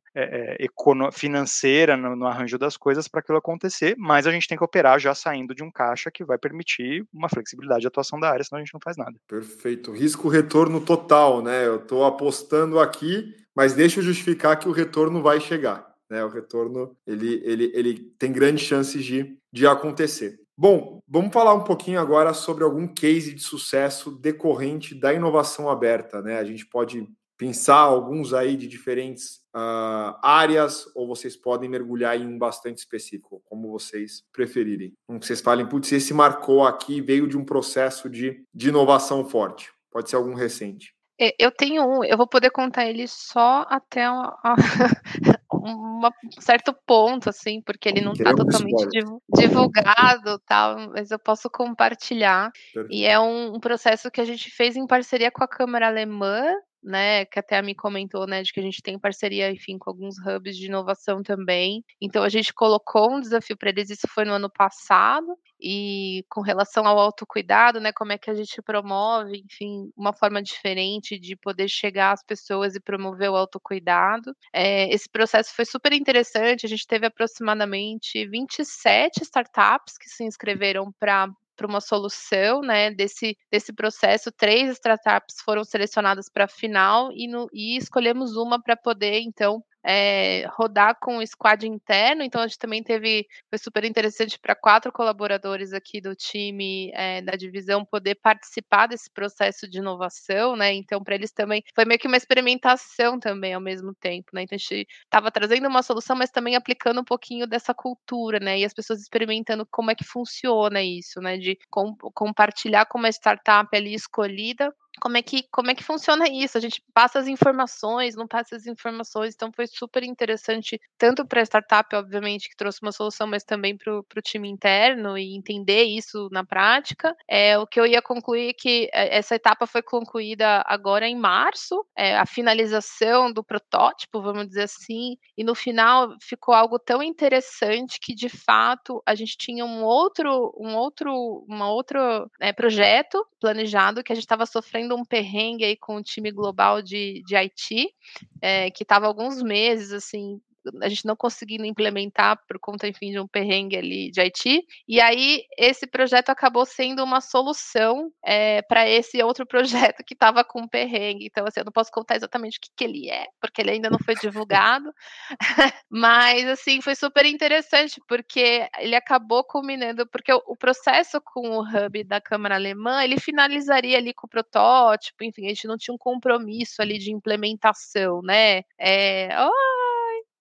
financeira no, no, arranjo das coisas para aquilo acontecer, mas a gente tem que operar já saindo de um caixa que vai permitir uma flexibilidade de atuação da área, senão a gente não faz nada. Perfeito risco-retorno total, né? Eu estou apostando aqui, mas deixa eu justificar que o retorno vai chegar. Né? O retorno ele, ele, ele tem grandes chances de, de acontecer. Bom, vamos falar um pouquinho agora sobre algum case de sucesso decorrente da inovação aberta. Né? A gente pode pensar alguns aí de diferentes uh, áreas ou vocês podem mergulhar em um bastante específico, como vocês preferirem. Que vocês falem, putz, esse marcou aqui, veio de um processo de, de inovação forte. Pode ser algum recente. É, eu tenho um, eu vou poder contar ele só até um, um certo ponto, assim, porque ele não está totalmente divulgado, tal, mas eu posso compartilhar. Perfeito. E é um, um, processo que a gente fez em parceria com a Câmara Alemã né, que até a me comentou, né, de que a gente tem parceria, enfim, com alguns hubs de inovação também. Então a gente colocou um desafio para eles, isso foi no ano passado, e com relação ao autocuidado, né, como é que a gente promove, enfim, uma forma diferente de poder chegar às pessoas e promover o autocuidado. É, esse processo foi super interessante, a gente teve aproximadamente 27 startups que se inscreveram para para uma solução né, desse, desse processo. Três startups foram selecionadas para a final e, no, e escolhemos uma para poder, então, é, rodar com o squad interno, então a gente também teve, foi super interessante para quatro colaboradores aqui do time é, da divisão poder participar desse processo de inovação, né? Então, para eles também foi meio que uma experimentação também ao mesmo tempo, né? Então a gente estava trazendo uma solução, mas também aplicando um pouquinho dessa cultura, né? E as pessoas experimentando como é que funciona isso, né? De com, compartilhar com uma startup ali escolhida como é que como é que funciona isso? A gente passa as informações, não passa as informações, então foi super interessante tanto para a startup, obviamente, que trouxe uma solução, mas também para o time interno e entender isso na prática. É o que eu ia concluir é que é, essa etapa foi concluída agora em março, é, a finalização do protótipo, vamos dizer assim, e no final ficou algo tão interessante que de fato a gente tinha um outro um outro uma outro é, projeto planejado que a gente estava sofrendo um perrengue aí com o time global de, de Haiti, é, que estava alguns meses, assim, a gente não conseguindo implementar por conta, enfim, de um perrengue ali de Haiti. E aí, esse projeto acabou sendo uma solução é, para esse outro projeto que estava com perrengue. Então, assim, eu não posso contar exatamente o que, que ele é, porque ele ainda não foi divulgado. Mas, assim, foi super interessante, porque ele acabou culminando, porque o, o, processo com o hub da Câmara Alemã, ele finalizaria ali com o protótipo, enfim, a gente não tinha um compromisso ali de implementação, né? É, oh,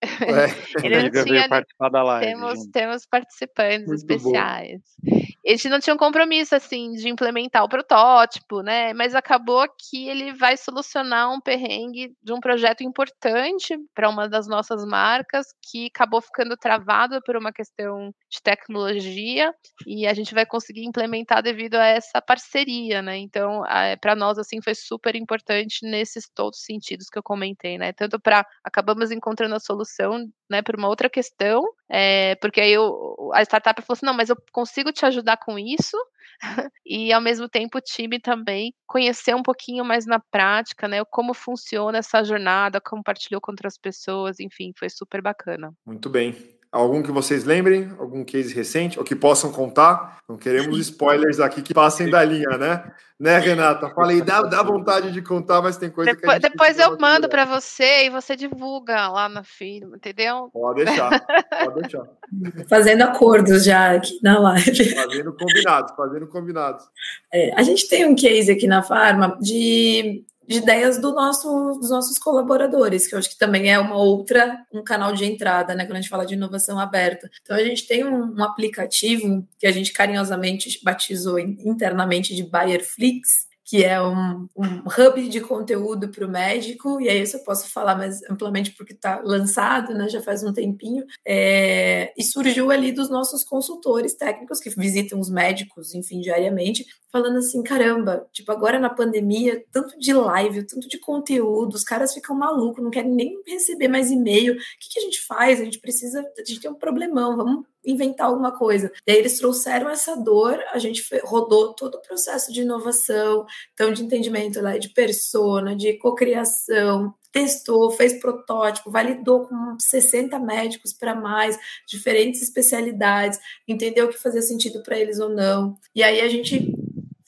é, ele não tinha, participar da live. Temos, temos participantes Muito especiais. Bom. Eles não tinha um compromisso assim de implementar o protótipo, né? Mas acabou que ele vai solucionar um perrengue de um projeto importante para uma das nossas marcas que acabou ficando travado por uma questão de tecnologia e a gente vai conseguir implementar devido a essa parceria, né? Então, para nós assim foi super importante nesses todos os sentidos que eu comentei, né? Tanto para acabamos encontrando a solução solução, né, para uma outra questão, é, porque aí eu, a startup falou assim, não, mas eu consigo te ajudar com isso, e ao mesmo tempo o time também conhecer um pouquinho mais na prática, né, como funciona essa jornada, compartilhou com outras pessoas, enfim, foi super bacana. Muito bem. Algum que vocês lembrem? Algum case recente? Ou que possam contar? Não queremos spoilers aqui que passem da linha, né? Né, Renata? Falei, dá, dá vontade de contar, mas tem coisa depois, que a Depois eu mando para você e você divulga lá na firma, entendeu? Pode deixar, pode deixar. Fazendo acordos já aqui na live. Fazendo combinados, fazendo combinados. É, a gente tem um case aqui na Farma de de ideias do nosso, dos nossos colaboradores, que eu acho que também é uma outra, um canal de entrada, né, quando a gente fala de inovação aberta. Então, a gente tem um, um aplicativo que a gente carinhosamente batizou internamente de Bayerflix, que é um, um hub de conteúdo para o médico, e aí isso eu posso falar mais amplamente porque está lançado, né, já faz um tempinho, é, e surgiu ali dos nossos consultores técnicos que visitam os médicos, enfim, diariamente, falando assim, caramba, tipo, agora na pandemia, tanto de live, tanto de conteúdo, os caras ficam malucos, não querem nem receber mais e-mail, o que, que a gente faz? A gente precisa, a gente tem um problemão, vamos inventar alguma coisa. E aí eles trouxeram essa dor, a gente rodou todo o processo de inovação, então de entendimento lá de persona, de cocriação, testou, fez protótipo, validou com 60 médicos para mais, diferentes especialidades, entendeu o que fazia sentido para eles ou não. E aí a gente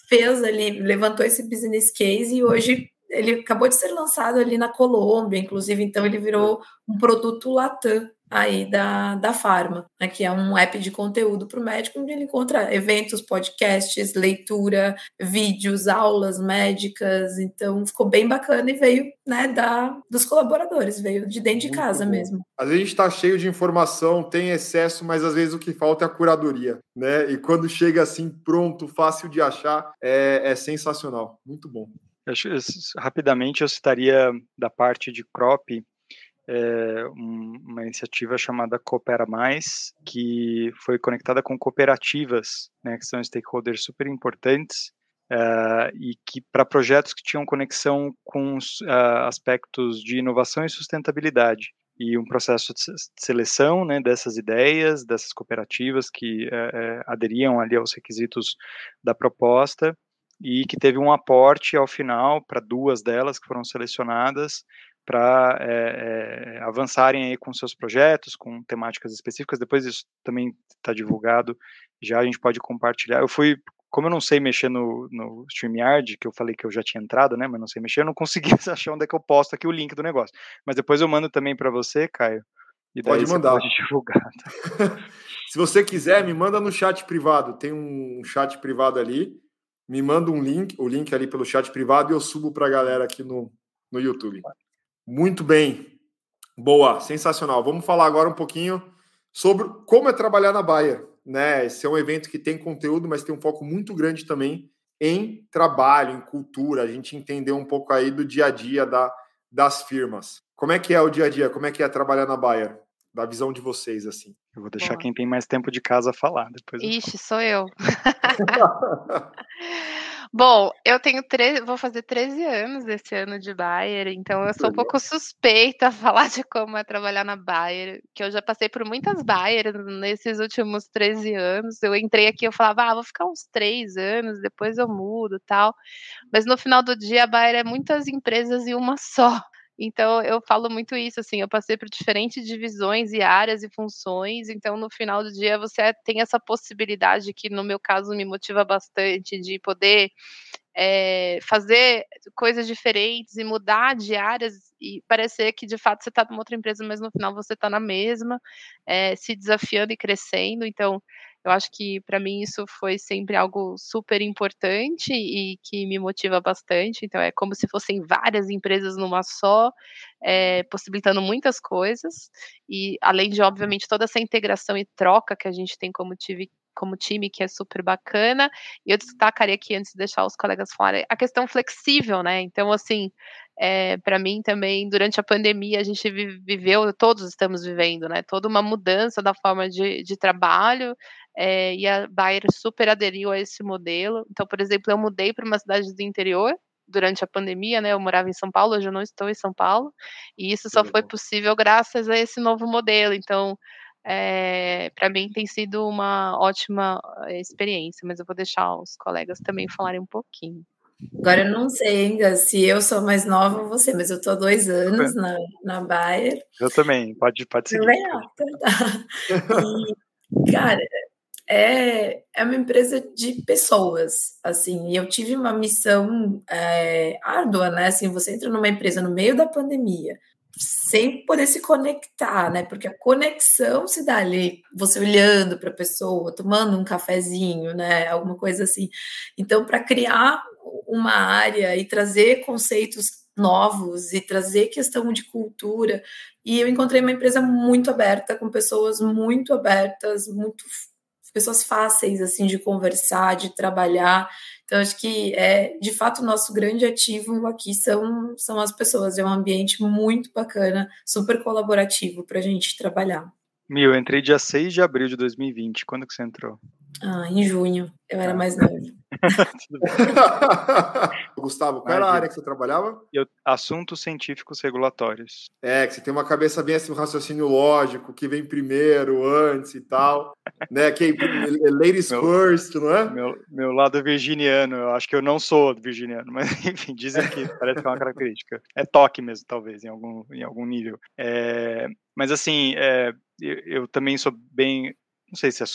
fez ali, levantou esse business case e hoje ele acabou de ser lançado ali na Colômbia, inclusive, então ele virou um produto Latam aí da, da Farma, né, que é um app de conteúdo para o médico, onde ele encontra eventos, podcasts, leitura, vídeos, aulas médicas, então ficou bem bacana e veio né, da, dos colaboradores, veio de dentro Muito de casa bom. mesmo. Às vezes a gente está cheio de informação, tem excesso, mas às vezes o que falta é a curadoria, né? E quando chega assim pronto, fácil de achar, é, é sensacional. Muito bom. rapidamente eu citaria da parte de crop é, uma iniciativa chamada Coopera Mais, que foi conectada com cooperativas, né, que são stakeholders super importantes, uh, e que para projetos que tinham conexão com uh, aspectos de inovação e sustentabilidade. E um processo de seleção né, dessas ideias, dessas cooperativas que uh, aderiam ali aos requisitos da proposta e que teve um aporte ao final para duas delas que foram selecionadas para é, é, avançarem aí com seus projetos, com temáticas específicas. Depois isso também está divulgado, já a gente pode compartilhar. Eu fui, como eu não sei mexer no, no StreamYard, que eu falei que eu já tinha entrado, né, mas não sei mexer, eu não consegui achar onde é que eu posto aqui o link do negócio. Mas depois eu mando também para você, Caio. E pode mandar. Pode divulgar. Se você quiser, me manda no chat privado. Tem um chat privado ali. Me manda um link, o link ali pelo chat privado e eu subo para a galera aqui no, no YouTube. Muito bem. Boa, sensacional. Vamos falar agora um pouquinho sobre como é trabalhar na Bayer. Né? Esse é um evento que tem conteúdo, mas tem um foco muito grande também em trabalho, em cultura, a gente entender um pouco aí do dia a dia da, das firmas. Como é que é o dia a dia? Como é que é trabalhar na Bayer? Da visão de vocês, assim. Eu vou deixar quem tem mais tempo de casa falar. Depois Ixi, sou eu. Bom, eu tenho 13, vou fazer 13 anos esse ano de Bayer, então eu sou um pouco suspeita a falar de como é trabalhar na Bayer, que eu já passei por muitas Bayer nesses últimos 13 anos. Eu entrei aqui, eu falava, ah, vou ficar uns 3 anos, depois eu mudo tal. Mas no final do dia, a Bayer é muitas empresas em uma só. Então, eu falo muito isso, assim, eu passei por diferentes divisões e áreas e funções, então, no final do dia, você tem essa possibilidade que, no meu caso, me motiva bastante, de poder é, fazer coisas diferentes e mudar de áreas e parecer que, de fato, você está numa outra empresa, mas no final você está na mesma, é, se desafiando e crescendo, então... Eu acho que para mim isso foi sempre algo super importante e que me motiva bastante. Então é como se fossem várias empresas numa só, é, possibilitando muitas coisas. E além de, obviamente, toda essa integração e troca que a gente tem como time, como time, que é super bacana. E eu destacaria aqui, antes de deixar os colegas falarem, a questão flexível, né? Então, assim, é, para mim também, durante a pandemia, a gente viveu, todos estamos vivendo, né? Toda uma mudança da forma de, de trabalho, é, e a Bayer super aderiu a esse modelo. Então, por exemplo, eu mudei para uma cidade do interior durante a pandemia, né? Eu morava em São Paulo, hoje eu não estou em São Paulo, e isso só foi possível graças a esse novo modelo. Então, é, para mim tem sido uma ótima experiência, mas eu vou deixar os colegas também falarem um pouquinho. Agora eu não sei ainda se eu sou mais nova ou você, mas eu estou há dois anos na, na Bayer. Eu também, pode, pode seguir. Ah, tá. E, cara, é, é uma empresa de pessoas, assim, e eu tive uma missão é, árdua, né, assim, você entra numa empresa no meio da pandemia, sem poder se conectar, né? Porque a conexão se dá ali, você olhando para a pessoa, tomando um cafezinho, né? Alguma coisa assim. Então, para criar uma área e trazer conceitos novos e trazer questão de cultura. E eu encontrei uma empresa muito aberta, com pessoas muito abertas, muito pessoas fáceis assim de conversar, de trabalhar. Então, acho que é de fato o nosso grande ativo aqui são, são as pessoas. É um ambiente muito bacana, super colaborativo para a gente trabalhar. Mil, entrei dia 6 de abril de 2020. Quando que você entrou? Ah, em junho. Eu era ah. mais novo. Gustavo, qual era a área que você trabalhava? Eu, assuntos científicos regulatórios. É, que você tem uma cabeça bem assim, um raciocínio lógico, que vem primeiro, antes e tal. né? Que é ladies meu, first, não é? Meu, meu lado virginiano, eu acho que eu não sou virginiano, mas enfim, dizem que parece que é uma característica. É toque mesmo, talvez, em algum, em algum nível. É, mas assim, é, eu, eu também sou bem não sei se é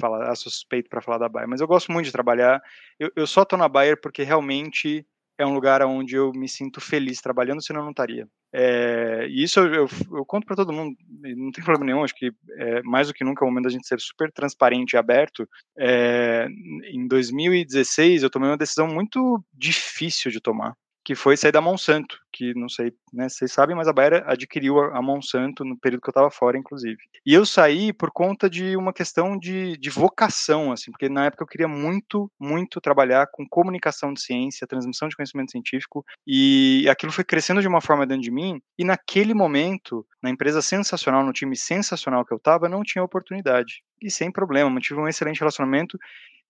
falar, suspeito para falar da Bayer, mas eu gosto muito de trabalhar. Eu, eu só estou na Bayer porque realmente é um lugar onde eu me sinto feliz trabalhando, senão eu não estaria. É, e isso eu, eu, eu conto para todo mundo, não tem problema nenhum, acho que é, mais do que nunca é o momento da gente ser super transparente e aberto. É, em 2016, eu tomei uma decisão muito difícil de tomar, que foi sair da Monsanto, que não sei, né, vocês sabem, mas a Bayer adquiriu a, Monsanto no período que eu estava fora, inclusive. E eu saí por conta de uma questão de, de vocação, assim, porque na época eu queria muito, muito trabalhar com comunicação de ciência, transmissão de conhecimento científico, e aquilo foi crescendo de uma forma dentro de mim, e naquele momento, na empresa sensacional, no time sensacional que eu estava, não tinha oportunidade. E sem problema, mantive um excelente relacionamento,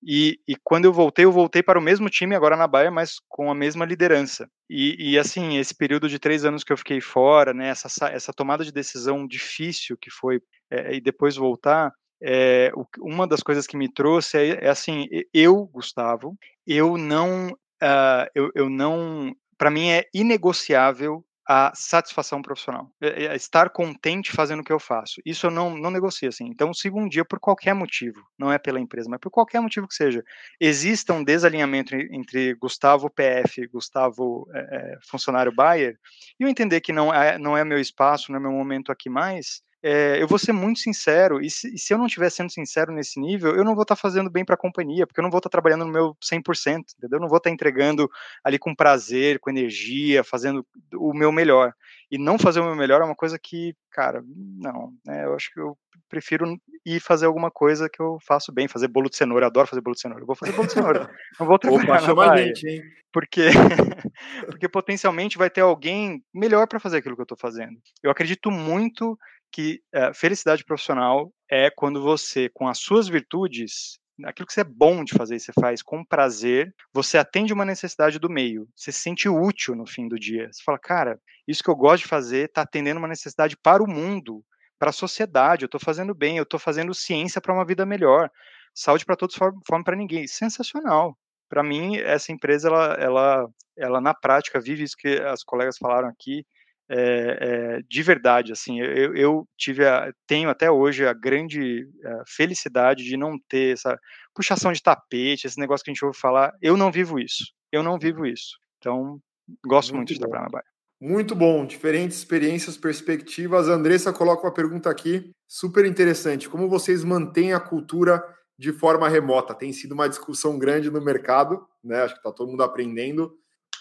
e, e, quando eu voltei, eu voltei para o mesmo time, agora na Bahia, mas com a mesma liderança. E, e, assim, esse período de três anos que eu fiquei fora, né, essa, essa tomada de decisão difícil que foi, é, e depois voltar, é, uma das coisas que me trouxe é, é assim, eu, Gustavo, eu não, uh, eu, eu não, para mim é inegociável a satisfação profissional, é, é estar contente fazendo o que eu faço. Isso eu não, não negocio assim. Então, siga um dia por qualquer motivo, não é pela empresa, mas por qualquer motivo que seja, exista um desalinhamento entre Gustavo PF, Gustavo é, funcionário Bayer, e eu entender que não é, não é meu espaço, não é meu momento aqui mais, é, eu vou ser muito sincero, e se, e se, eu não estiver sendo sincero nesse nível, eu não vou estar tá fazendo bem para a companhia, porque eu não vou estar tá trabalhando no meu 100%, entendeu? Eu não vou estar tá entregando ali com prazer, com energia, fazendo o meu melhor. E não fazer o meu melhor é uma coisa que, cara, não, né? Eu acho que eu prefiro ir fazer alguma coisa que eu faço bem, fazer bolo de cenoura, eu adoro fazer bolo de cenoura. Eu vou fazer bolo de cenoura. Não vou trabalhar Opa, chama a gente, hein? Porque, porque potencialmente vai ter alguém melhor para fazer aquilo que eu estou fazendo. Eu acredito muito que uh, felicidade profissional é quando você, com as suas virtudes, aquilo que você é bom de fazer, você faz com prazer, você atende uma necessidade do meio, você se sente útil no fim do dia. Você fala, cara, isso que eu gosto de fazer está atendendo uma necessidade para o mundo, para a sociedade, eu estou fazendo bem, eu estou fazendo ciência para uma vida melhor, saúde para todos, fome para ninguém. Sensacional. Para mim, essa empresa, ela, ela, ela na prática vive isso que as colegas falaram aqui, é, é, de verdade, assim, eu, eu tive a, tenho até hoje a grande a felicidade de não ter essa puxação de tapete, esse negócio que a gente ouve falar, eu não vivo isso, eu não vivo isso, então gosto muito, muito de trabalhar na Bahia. Muito bom, diferentes experiências, perspectivas. A Andressa coloca uma pergunta aqui, super interessante. Como vocês mantêm a cultura de forma remota? Tem sido uma discussão grande no mercado, né? Acho que está todo mundo aprendendo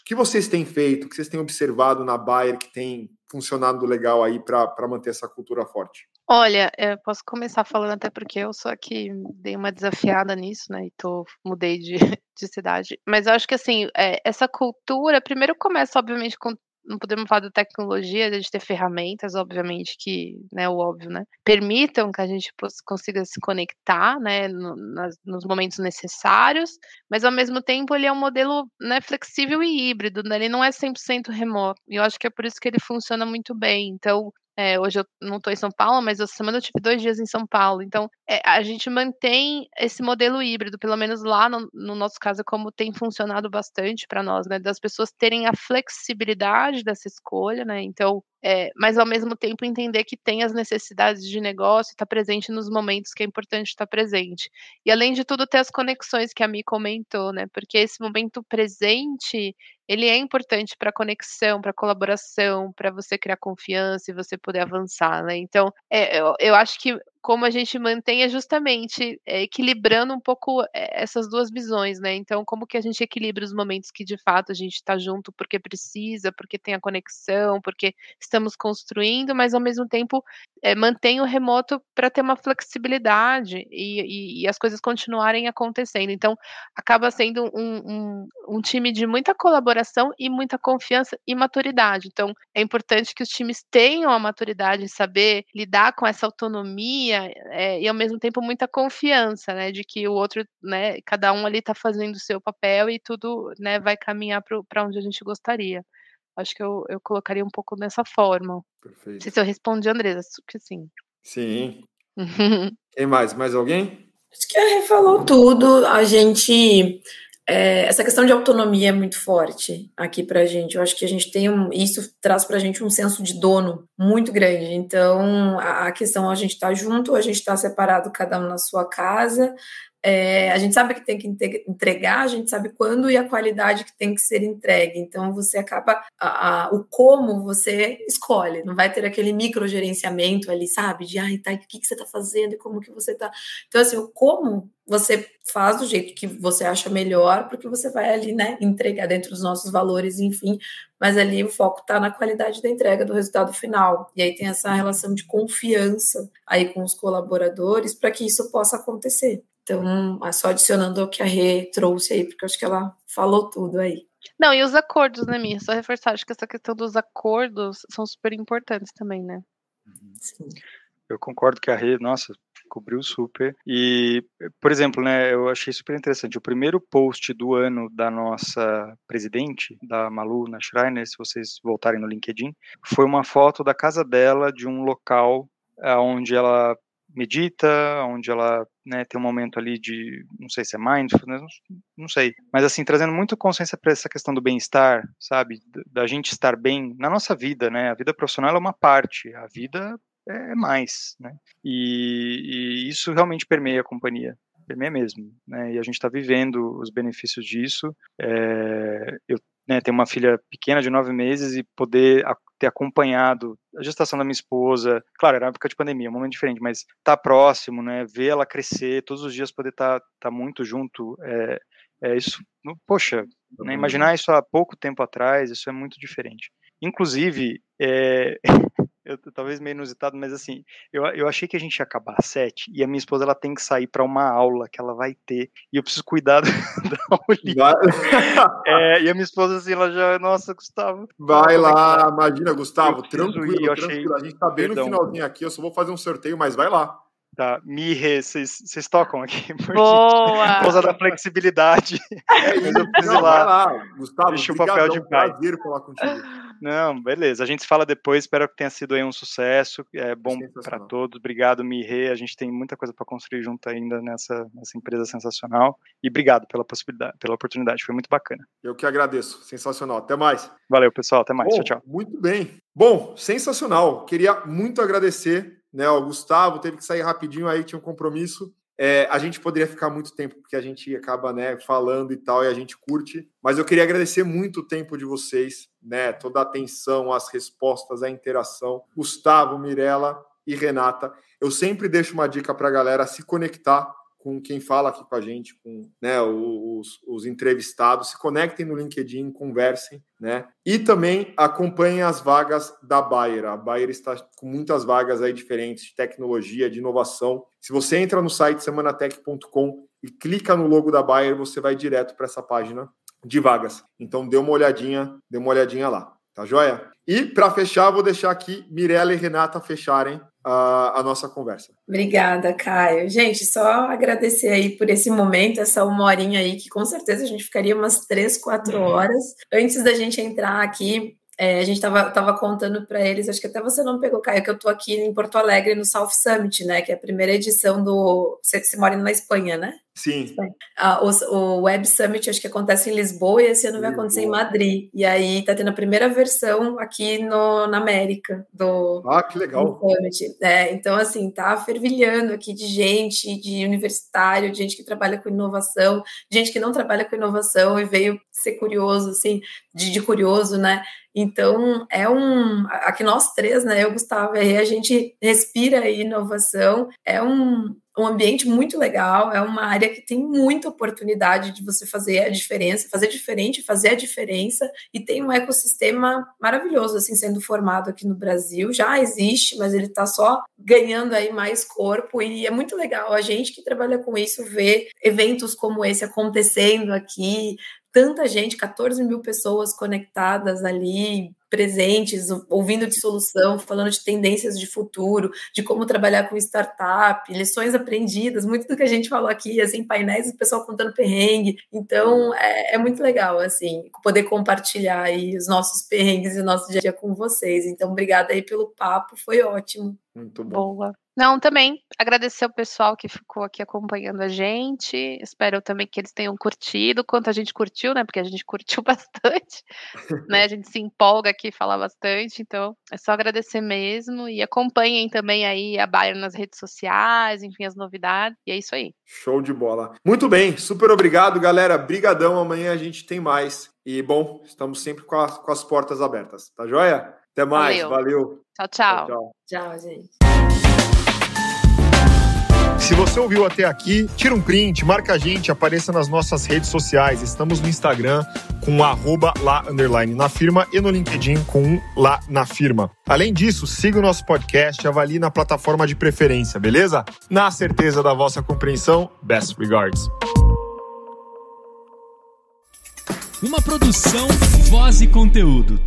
que vocês têm feito, o que vocês têm observado na Bayer que tem funcionado legal aí para manter essa cultura forte? Olha, eu posso começar falando até porque eu sou aqui, dei uma desafiada nisso, né? E tô, mudei de, de cidade. Mas eu acho que assim, é, essa cultura, primeiro começa, obviamente, com não podemos falar de tecnologia, de ter ferramentas, obviamente, que, né, o óbvio, né, permitam que a gente consiga se conectar, né, no, nas, nos momentos necessários, mas ao mesmo tempo ele é um modelo, né, flexível e híbrido, né, ele não é 100% remoto, e eu acho que é por isso que ele funciona muito bem, então, é, hoje eu não estou em São Paulo, mas essa semana eu tive dois dias em São Paulo. Então, é, a gente mantém esse modelo híbrido, pelo menos lá no, no nosso caso, como tem funcionado bastante para nós, né? Das pessoas terem a flexibilidade dessa escolha, né? Então, é, mas ao mesmo tempo entender que tem as necessidades de negócio, estar tá presente nos momentos que é importante estar presente. E além de tudo, ter as conexões que a Mi comentou, né? Porque esse momento presente, ele é importante para conexão, para colaboração, para você criar confiança e você poder avançar, né? Então, é, eu, eu acho que como a gente mantém é justamente é, equilibrando um pouco é, essas duas visões, né? Então, como que a gente equilibra os momentos que de fato a gente está junto porque precisa, porque tem a conexão, porque estamos construindo, mas ao mesmo tempo é, mantém o remoto para ter uma flexibilidade e, e, e, as coisas continuarem acontecendo. Então, acaba sendo um, um, um time de muita colaboração e muita confiança e maturidade. Então, é importante que os times tenham a maturidade em saber lidar com essa autonomia é, e ao mesmo tempo muita confiança, né, de que o outro, né, cada um ali está fazendo o seu papel e tudo, né, vai caminhar para onde a gente gostaria. Acho que eu, eu colocaria um pouco dessa forma. Perfeito. Não sei se eu respondi, Andresa, que sim. Sim. Quem mais? Mais alguém? Acho que a Rê falou tudo. A gente. É, essa questão de autonomia é muito forte aqui para a gente. Eu acho que a gente tem um, isso traz para a gente um senso de dono muito grande. Então, a, a questão a gente está junto, a gente está separado, cada um na sua casa. É, a gente sabe que tem que entregar, a gente sabe quando e a qualidade que tem que ser entregue. Então você acaba a, a, o como você escolhe, não vai ter aquele microgerenciamento ali, sabe? De ai, tá, o que, que você está fazendo e como que você está. Então, assim, o como você faz do jeito que você acha melhor, porque você vai ali, né, entregar dentro dos nossos valores, enfim, mas ali o foco está na qualidade da entrega do resultado final. E aí tem essa relação de confiança aí com os colaboradores para que isso possa acontecer. Então, é só adicionando o que a Rê trouxe aí, porque eu acho que ela falou tudo aí. Não, e os acordos, né, Mia? Só reforçar, acho que essa questão dos acordos são super importantes também, né? Sim. Eu concordo que a Rê, nossa, cobriu super. E, por exemplo, né, eu achei super interessante. O primeiro post do ano da nossa presidente, da Malu na Schreiner, se vocês voltarem no LinkedIn, foi uma foto da casa dela, de um local eh, onde ela medita, onde ela né, tem um momento ali de, não sei se é mindfulness, não sei, mas assim, trazendo muito consciência para essa questão do bem-estar, sabe, da gente estar bem na nossa vida, né, a vida profissional é uma parte, a vida é mais, né, e, e isso realmente permeia a companhia, permeia mesmo, né, e a gente está vivendo os benefícios disso, é, eu né, ter uma filha pequena de nove meses e poder ter acompanhado a gestação da minha esposa, claro, era uma época de pandemia, um momento diferente, mas estar tá próximo, né, ver ela crescer, todos os dias poder estar tá, tá muito junto, é, é isso, poxa, né, imaginar isso há pouco tempo atrás, isso é muito diferente. Inclusive, é, eu, talvez meio inusitado, mas assim, eu, eu achei que a gente ia acabar às sete e a minha esposa ela tem que sair para uma aula que ela vai ter e eu preciso cuidar da aulinha. É, e a minha esposa assim, ela já, nossa, Gustavo. Vai lá, imagina, Gustavo, tranquilo, ir, tranquilo. Achei... A gente tá bem Perdão. no finalzinho aqui, eu só vou fazer um sorteio, mas vai lá. Tá, Mirre, vocês tocam aqui. Boa! Por causa da flexibilidade. É isso, eu preciso Não, lá. lá. Gustavo, Deixa o papel de pai. prazer falar contigo. Não, beleza. A gente se fala depois. Espero que tenha sido aí um sucesso. É bom para todos. Obrigado, Mirre. A gente tem muita coisa para construir junto ainda nessa, nessa empresa sensacional. E obrigado pela possibilidade, pela oportunidade. Foi muito bacana. Eu que agradeço. Sensacional. Até mais. Valeu, pessoal. Até mais. Bom, tchau, tchau. Muito bem. Bom, sensacional. Queria muito agradecer. Né, o Gustavo teve que sair rapidinho aí, tinha um compromisso. É, a gente poderia ficar muito tempo, porque a gente acaba né, falando e tal, e a gente curte. Mas eu queria agradecer muito o tempo de vocês, né? Toda a atenção, as respostas, a interação. Gustavo, Mirella e Renata. Eu sempre deixo uma dica para a galera se conectar com quem fala aqui com a gente, com né, os, os, entrevistados, se conectem no LinkedIn, conversem, né? E também acompanhem as vagas da Bayer. A Bayer está com muitas vagas aí diferentes de tecnologia, de inovação. Se você entra no site semanatech.com e clica no logo da Bayer, você vai direto para essa página de vagas. Então dê uma olhadinha, dê uma olhadinha lá. Tá joia? E para fechar, vou deixar aqui Mirella e Renata fecharem a, a, nossa conversa. Obrigada, Caio. Gente, só agradecer aí por esse momento, essa uma horinha aí, que com certeza a gente ficaria umas três, quatro uhum. horas. Antes da gente entrar aqui, é, a gente estava tava contando para eles, acho que até você não pegou, Caio, que eu estou aqui em Porto Alegre, no South Summit, né? Que é a primeira edição do. Você, você mora na Espanha, né? Sim. Ah, o, o, Web Summit acho que acontece em Lisboa e esse ano vai acontecer em Madrid. E aí tá tendo a primeira versão aqui no, na América do Ah, que legal. Summit. É, então, assim, tá fervilhando aqui de gente, de universitário, de gente que trabalha com inovação, de gente que não trabalha com inovação e veio ser curioso, assim, de, de curioso, né? Então, é um. Aqui nós três, né? Eu, Gustavo e a gente respira inovação. É um, um ambiente muito legal, é uma área que tem muita oportunidade de você fazer a diferença, fazer diferente, fazer a diferença, e tem um ecossistema maravilhoso, assim, sendo formado aqui no Brasil. Já existe, mas ele está só ganhando aí mais corpo, e é muito legal a gente que trabalha com isso ver eventos como esse acontecendo aqui, tanta gente, 14 mil pessoas conectadas ali, presentes, ouvindo de solução, falando de tendências de futuro, de como trabalhar com startup, lições aprendidas, muito do que a gente falou aqui, assim, painéis do pessoal contando perrengue. Então, é, é, muito legal, assim, poder compartilhar aí os nossos perrengues e o nosso dia a dia com vocês. Então, obrigada aí pelo papo, foi ótimo. Muito bom. Boa. Não, também agradecer ao pessoal que ficou aqui acompanhando a gente. Espero também que eles tenham curtido, quanto a gente curtiu, né? Porque a gente curtiu bastante, né? A gente se empolga aqui e fala bastante, então é só agradecer mesmo e acompanhem também aí a Bayer nas redes sociais, enfim, as novidades. E é isso aí. Show de bola. Muito bem, super obrigado, galera. Brigadão. Amanhã a gente tem mais. E bom, estamos sempre com, a, com as portas abertas, tá joia? Até mais, valeu. valeu. Tchau, tchau. Tchau, tchau. tchau gente. Se você ouviu até aqui, tira um print, marca a gente, apareça nas nossas redes sociais. Estamos no Instagram com arroba lá underline na firma e no LinkedIn com lá na firma. Além disso, siga o nosso podcast e avalie na plataforma de preferência, beleza? Na certeza da vossa compreensão, best regards. Uma produção, voz e conteúdo.